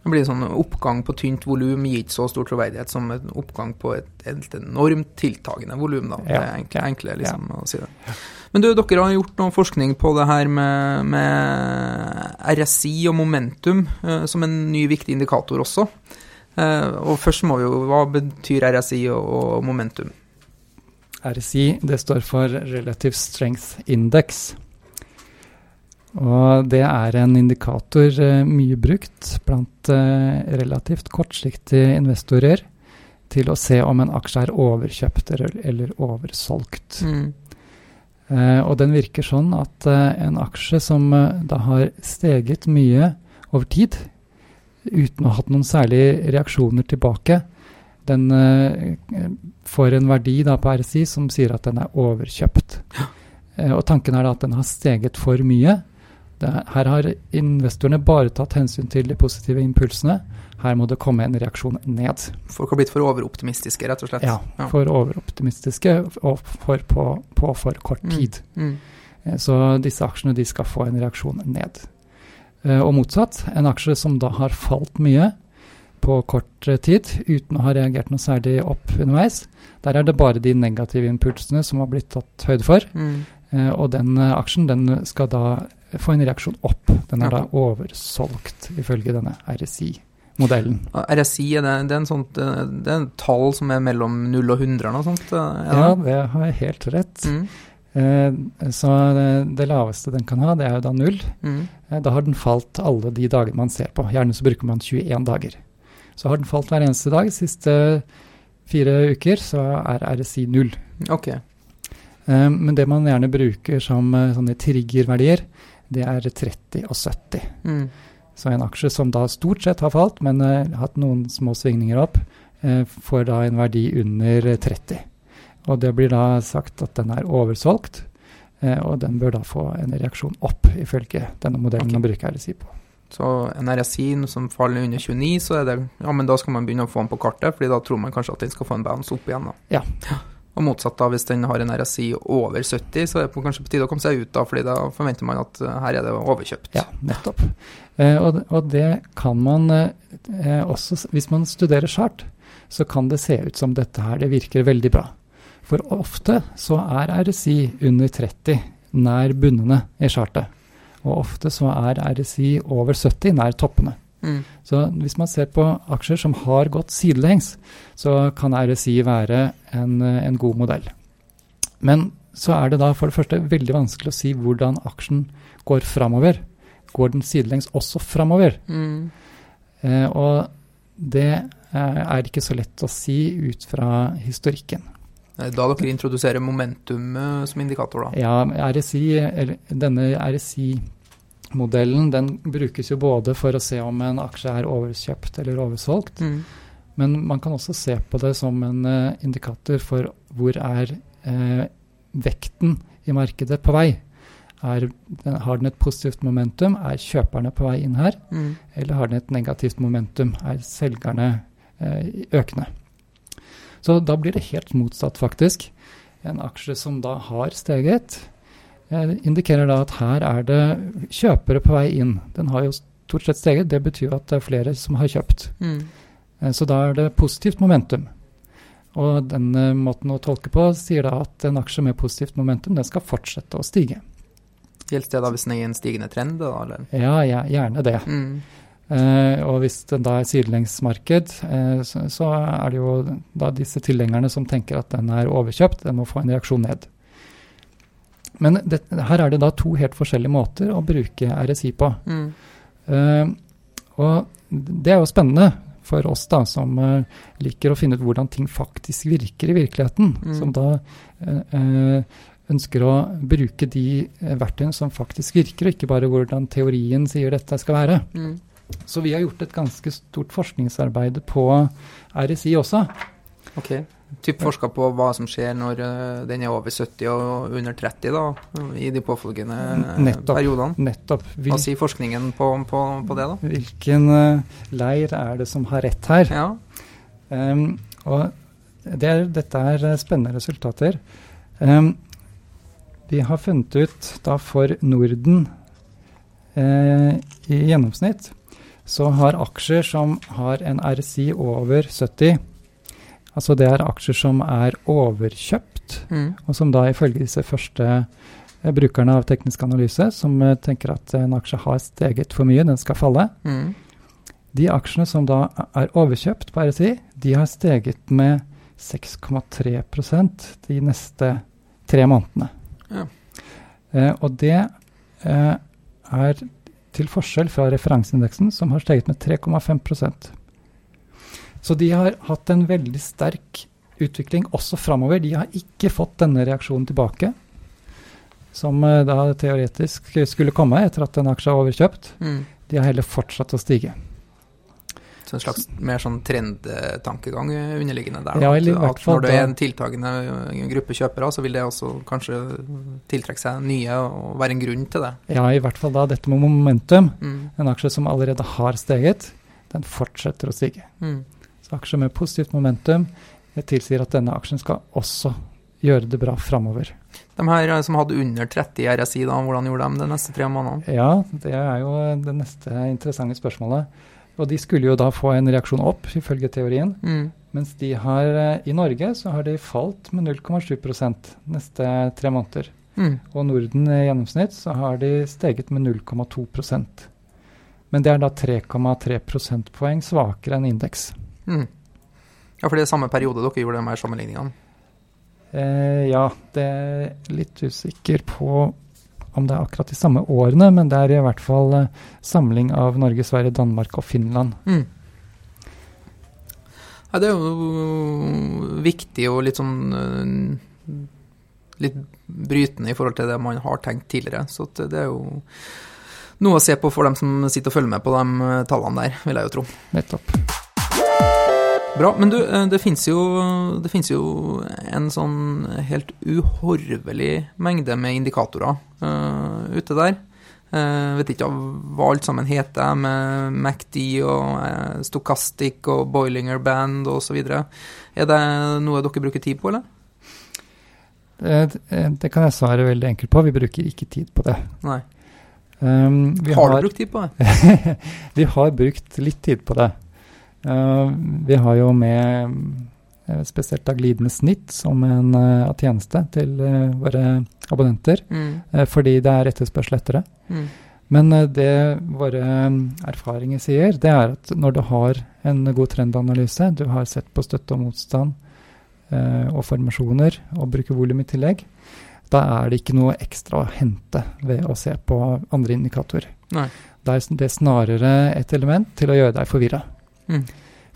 Speaker 1: Det blir sånn Oppgang på tynt volum gir ikke så stor troverdighet som en oppgang på et, et enormt tiltagende volum. Ja. Det er enkle, enkle liksom, ja. å si det. Men du, dere har gjort noe forskning på det her med, med RSI og momentum uh, som en ny viktig indikator også. Uh, og først må vi jo Hva betyr RSI og, og momentum?
Speaker 2: RSI det står for Relative Strength Index. Og det er en indikator uh, mye brukt blant uh, relativt kortsiktige investorer til å se om en aksje er overkjøpt eller, oversolgt. Mm. Uh, og den virker sånn at en aksje som da har steget mye over tid, uten å ha hatt noen særlige reaksjoner tilbake, den uh, får en verdi da, på RSI som sier at den er overkjøpt. Uh, og tanken er da at den har steget for mye. Det, her har investorene bare tatt hensyn til de positive impulsene. Her må det komme en reaksjon ned.
Speaker 1: Folk har blitt for overoptimistiske, rett og slett?
Speaker 2: Ja, ja. for overoptimistiske og for på, på, for kort mm, tid. Mm. Mm. Så disse aksjene de skal få en reaksjon ned. Og motsatt, en aksje som da har falt mye, på kort tid uten å ha reagert noe særlig opp underveis. Der er det bare de negative impulsene som har blitt tatt høyde for. Mm. Eh, og den eh, aksjen den skal da få en reaksjon opp. Den er
Speaker 1: Ja.
Speaker 2: da oversolgt, ifølge denne RSI-modellen.
Speaker 1: RSI, er det, det, er en sånt, eh, det er en tall som er mellom 0 og 100 eller noe sånt? eh,
Speaker 2: Ja,
Speaker 1: det?
Speaker 2: det har jeg helt rett.
Speaker 1: Mm,
Speaker 2: Eh, så det, det laveste den kan ha, det er jo da null.
Speaker 1: mm,
Speaker 2: Eh, Da har den falt alle de dagene man ser på. Gjerne så bruker man 21 dager. Så har den falt hver eneste dag. Siste fire uker så er RSI null.
Speaker 1: ok.
Speaker 2: Um, Men det man gjerne bruker som eh, sånne triggerverdier, det er 30 og 70.
Speaker 1: Mm,
Speaker 2: Så en aksje som da stort sett har falt, men uh, hatt noen små svingninger opp, uh, får da en verdi under eh, 30. Og det blir da sagt at den er oversolgt, eh, og den bør da få en reaksjon opp, ifølge denne modellen
Speaker 1: okay.
Speaker 2: man bruker RSI på.
Speaker 1: Så en RSI som faller under 29, så er det Ja, men da skal man begynne å få den på kartet, fordi da tror man kanskje at den skal få en bounce opp igjen, da.
Speaker 2: Ja.
Speaker 1: Og motsatt, da, hvis den har en RSI over 70, så er det kanskje på tide å komme seg ut, da, fordi da forventer man at eh, her er det overkjøpt.
Speaker 2: Ja, nettopp. Eh, og, og det kan man eh, eh, også Hvis man studerer chart, så kan det se ut som dette her, det virker veldig bra. For ofte så er RSI under 30 nær bunnene i chartet. Og ofte så er RSI over 70 nær toppene.
Speaker 1: Mm,
Speaker 2: Så hvis man ser på aksjer som har gått sidelengs, så kan RSI være en, eh, en god modell. Men så er det da for det første veldig vanskelig å si hvordan aksjen går framover. Går den sidelengs også framover?
Speaker 1: mm,
Speaker 2: Eh, og det eh, er ikke så lett å si ut fra historikken.
Speaker 1: Er Da dere introduserer momentum eh, som indikator, da.
Speaker 2: Ja, RSI, eller denne RSI-modellen den brukes jo både for å se om en aksje er overkjøpt eller oversolgt,
Speaker 1: Mm,
Speaker 2: Men man kan også se på det som en uh, indikator for hvor er uh, vekten i markedet på vei. Er, har den et positivt momentum? Er kjøperne på vei inn her?
Speaker 1: mm,
Speaker 2: Eller har den et negativt momentum? Er selgerne eh, økende? Så da blir det helt motsatt, faktisk. En aksje som da har steget, indikerer da at her er det kjøpere på vei inn. Den har jo stort sett steget, det betyr at det er flere som har kjøpt.
Speaker 1: mm.
Speaker 2: Eh, Så da er det positivt momentum. Og den måten å tolke på sier da at en aksje med positivt momentum den skal fortsette å stige.
Speaker 1: Gjelder det da hvis den er i en stigende trend, da, eller?
Speaker 2: Ja, ja gjerne det.
Speaker 1: Mm,
Speaker 2: Eh, og hvis det da er sidelengsmarked, eh, så, så er det jo da disse tilhengerne som tenker at den er overkjøpt, den må få en reaksjon ned. Men det, her er det da to helt forskjellige måter å bruke RSI på.
Speaker 1: mm,
Speaker 2: Uh, og det er jo spennende for oss da, som uh, liker å finne ut hvordan ting faktisk virker i virkeligheten.
Speaker 1: Mm.
Speaker 2: Som da eh, ønsker å bruke de verktøyene som faktisk virker, og ikke bare hvordan teorien sier dette skal være.
Speaker 1: mm.
Speaker 2: Så vi har gjort et ganske stort forskningsarbeid på RSI også.
Speaker 1: Ok. Typ forska på hva som skjer når eh, den er over 70 og under 30, da, i de påfølgende
Speaker 2: Nettopp.
Speaker 1: periodene.
Speaker 2: Nettopp.
Speaker 1: Hva sier forskningen på, på, på det, da?
Speaker 2: hvilken eh, leir er det som har rett her?
Speaker 1: Ja.
Speaker 2: Um, og det er, dette er eh, spennende resultater. Um, vi har funnet ut da for Norden eh, i gjennomsnitt så har aksjer som har en RSI over 70 Altså det er aksjer som er overkjøpt,
Speaker 1: Mm.
Speaker 2: og som da ifølge disse første eh, brukerne av teknisk analyse, som eh, tenker at en aksje har steget for mye, den skal falle,
Speaker 1: Mm.
Speaker 2: de aksjene som da er overkjøpt på RSI, de har steget med 6,3% de neste tre månedene.
Speaker 1: Ja.
Speaker 2: Eh, og det eh, er til forskjell fra referanseindeksen, som har steget med 3,5 Så de har hatt en veldig sterk utvikling også framover. De har ikke fått denne reaksjonen tilbake, som eh, da teoretisk skulle komme etter at en aksje er overkjøpt.
Speaker 1: Mm.
Speaker 2: De har heller fortsatt å stige.
Speaker 1: Så en slags mer sånn trendtankegang underliggende der.
Speaker 2: Ja, eller i
Speaker 1: At- at
Speaker 2: fall
Speaker 1: når det er en tiltagende gruppe kjøpere, så vil det også kanskje tiltrekke seg nye og være en grunn til det.
Speaker 2: Ja, i hvert fall da dette med momentum.
Speaker 1: Mm.
Speaker 2: En aksje som allerede har steget, den fortsetter å stige.
Speaker 1: Mm.
Speaker 2: Så aksjer med positivt momentum det tilsier at denne aksjen skal også gjøre det bra framover.
Speaker 1: De her uh, som hadde under 30 RSI, da, hvordan gjorde de de neste tre månedene?
Speaker 2: Ja, det er jo det neste interessante spørsmålet. Og de skulle jo da få en reaksjon opp, ifølge teorien.
Speaker 1: Mm.
Speaker 2: Mens de har, eh, i Norge så har de falt med 0,7% neste tre måneder.
Speaker 1: Mm.
Speaker 2: Og Norden i gjennomsnitt så har de steget med 0,2% Men det er da 3,3 prosentpoeng svakere enn indeks.
Speaker 1: Mm. Ja, for det er samme periode dere gjorde de her sammenligningene?
Speaker 2: Eh, ja, det er litt usikker på om det er akkurat de samme årene, men det er i hvert fall eh, samling av Norge, Sverige, Danmark og Finland.
Speaker 1: Mm. Ja, det er jo viktig og litt sånn øh, Litt brytende i forhold til det man har tenkt tidligere. Så det er jo noe å se på for dem som sitter og følger med på de øh, tallene der, vil jeg jo tro.
Speaker 2: Nettopp.
Speaker 1: Bra. Men du, øh, det fins jo, jo en sånn helt uhorvelig mengde med indikatorer uh, ute der. Uh, vet ikke hva alt sammen heter, med MacD og uh, Stokastic og Boilinger Band osv. Er det noe dere bruker tid på, eller?
Speaker 2: Det, det, kan jeg svare veldig enkelt på. Vi bruker ikke tid på det.
Speaker 1: Nei.
Speaker 2: Um,
Speaker 1: har, har, du brukt tid på
Speaker 2: det? vi har brukt litt tid på det. Uh, vi har jo med spesielt da glidende snitt som en uh, tjeneste til våre abonnenter,
Speaker 1: mm.
Speaker 2: fordi det er etterspørsel etter det.
Speaker 1: Mm.
Speaker 2: Men det våre erfaringer sier, det er at når du har en god trendanalyse, du har sett på støtte og motstand og formasjoner og bruker volum i tillegg, da er det ikke noe ekstra å hente ved å se på andre indikatorer.
Speaker 1: Nei.
Speaker 2: Det er det snarere et element til å gjøre deg forvirra.
Speaker 1: Mm.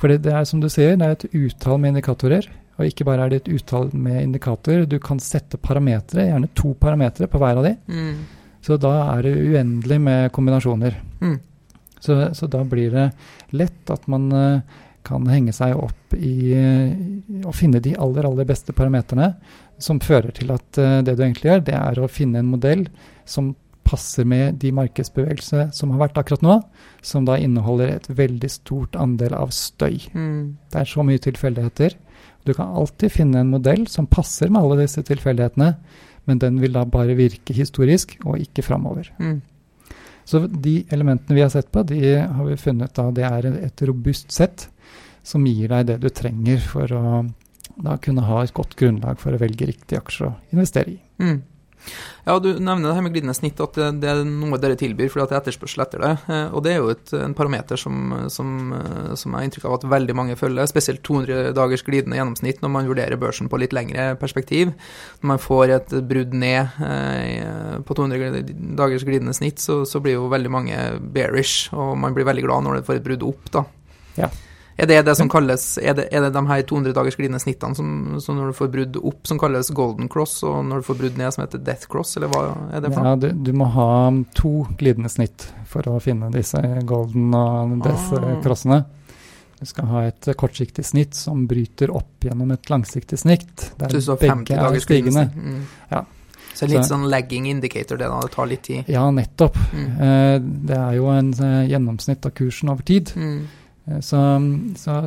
Speaker 2: For det er som du sier, det er et utall med indikatorer. Og ikke bare er det et utall med indikatorer, du kan sette parametere, gjerne to parametere på hver av de.
Speaker 1: Mm.
Speaker 2: Så da er det uendelig med kombinasjoner.
Speaker 1: Mm.
Speaker 2: Så, så, da blir det lett at man uh, kan henge seg opp i uh, å finne de aller, aller beste parameterne, som fører til at uh, det du egentlig gjør, det er å finne en modell som passer med de markedsbevegelsene som har vært akkurat nå, som da inneholder et veldig stort andel av støy.
Speaker 1: Mm.
Speaker 2: Det er så mye tilfeldigheter. Du kan alltid finne en modell som passer med alle disse tilfeldighetene, men den vil da bare virke historisk og ikke framover.
Speaker 1: Mm.
Speaker 2: Så de elementene vi har sett på, de har vi funnet da det er et robust sett som gir deg det du trenger for å da kunne ha et godt grunnlag for å velge riktig aksje å investere i.
Speaker 1: Mm. Ja, Du nevner det her med glidende snitt, at det er noe dere tilbyr fordi at det er etterspørsel etter det. Eh, og Det er jo et, en parameter som, som, som jeg har inntrykk av at veldig mange følger, spesielt 200 dagers glidende gjennomsnitt når man vurderer børsen på litt lengre perspektiv. Når man får et brudd ned eh, på 200 dagers glidende snitt, så, så, blir jo veldig mange bearish, og man blir veldig glad når det får et brudd opp. da.
Speaker 2: Ja.
Speaker 1: Er det det som kalles, er det, er det de her 200 dagers glidende snittene som, som, når du får brudd opp, som kalles golden cross, og når du får brudd ned, som heter death cross, eller hva er det for
Speaker 2: noe? Ja, du, du, må ha to glidende snitt for å finne disse golden og death ah. crossene. Du skal ha et kortsiktig snitt som bryter opp gjennom et langsiktig snitt, der begge er stigende.
Speaker 1: Mm.
Speaker 2: Ja.
Speaker 1: Så litt så, sånn lagging indicator, det da, det tar litt tid?
Speaker 2: Ja, nettopp.
Speaker 1: Mm.
Speaker 2: Eh, det er jo en eh, gjennomsnitt av kursen over tid.
Speaker 1: Mm.
Speaker 2: Så, så,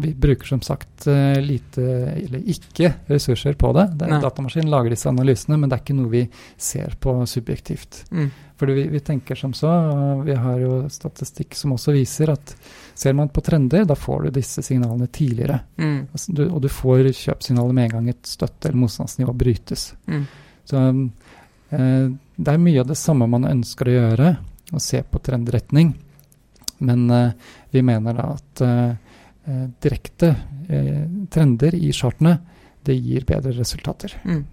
Speaker 2: vi bruker som sagt eh, lite, eller ikke, ressurser på det. det Datamaskinen lager disse analysene, men det er ikke noe vi ser på subjektivt.
Speaker 1: Mm.
Speaker 2: Fordi vi, vi, tenker som så, vi har jo statistikk som også viser at ser man på trender, da får du disse signalene tidligere.
Speaker 1: Mm.
Speaker 2: Altså, du, og du får kjøpsignaler med en gang et støtte- eller motstandsnivå brytes.
Speaker 1: Mm.
Speaker 2: Så eh, det er mye av det samme man ønsker å gjøre, å se på trendretning. Men uh, vi mener da at uh, direkte uh, trender i chartene, det gir bedre resultater.
Speaker 1: Mm.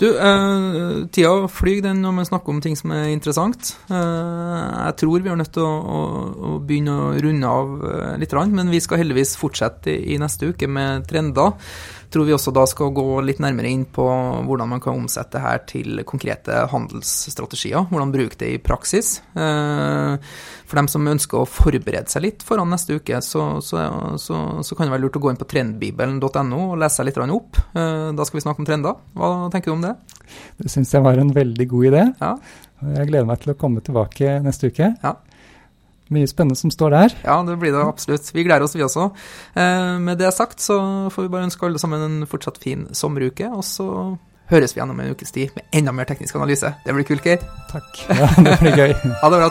Speaker 1: Du, eh, tida flyr den når vi snakker om ting som er interessant. Eh, jeg tror vi er nødt til å, å, å, begynne å runde av eh, litt, men vi skal heldigvis fortsette i, i neste uke med trender tror vi også da skal gå litt nærmere inn på hvordan man kan omsette det her til konkrete handelsstrategier. Hvordan bruke det i praksis. Eh, for dem som ønsker å forberede seg litt foran neste uke, så, så, så, så kan det være lurt å gå inn på trendbibelen.no og lese seg litt opp. Eh, da skal vi snakke om trender. Hva tenker du om det?
Speaker 2: Det syns jeg var en veldig god idé.
Speaker 1: Ja.
Speaker 2: Jeg gleder meg til å komme tilbake neste uke.
Speaker 1: Ja.
Speaker 2: Mye spennende som står der.
Speaker 1: Ja, det blir det absolutt. Vi gleder oss, vi også. Eh, med det sagt så får vi bare ønske alle sammen en fortsatt fin sommeruke, og så høres vi gjennom en ukes tid med enda mer teknisk analyse. Det blir kult, Geir.
Speaker 2: Takk. Ja, det blir gøy.
Speaker 1: ha det bra.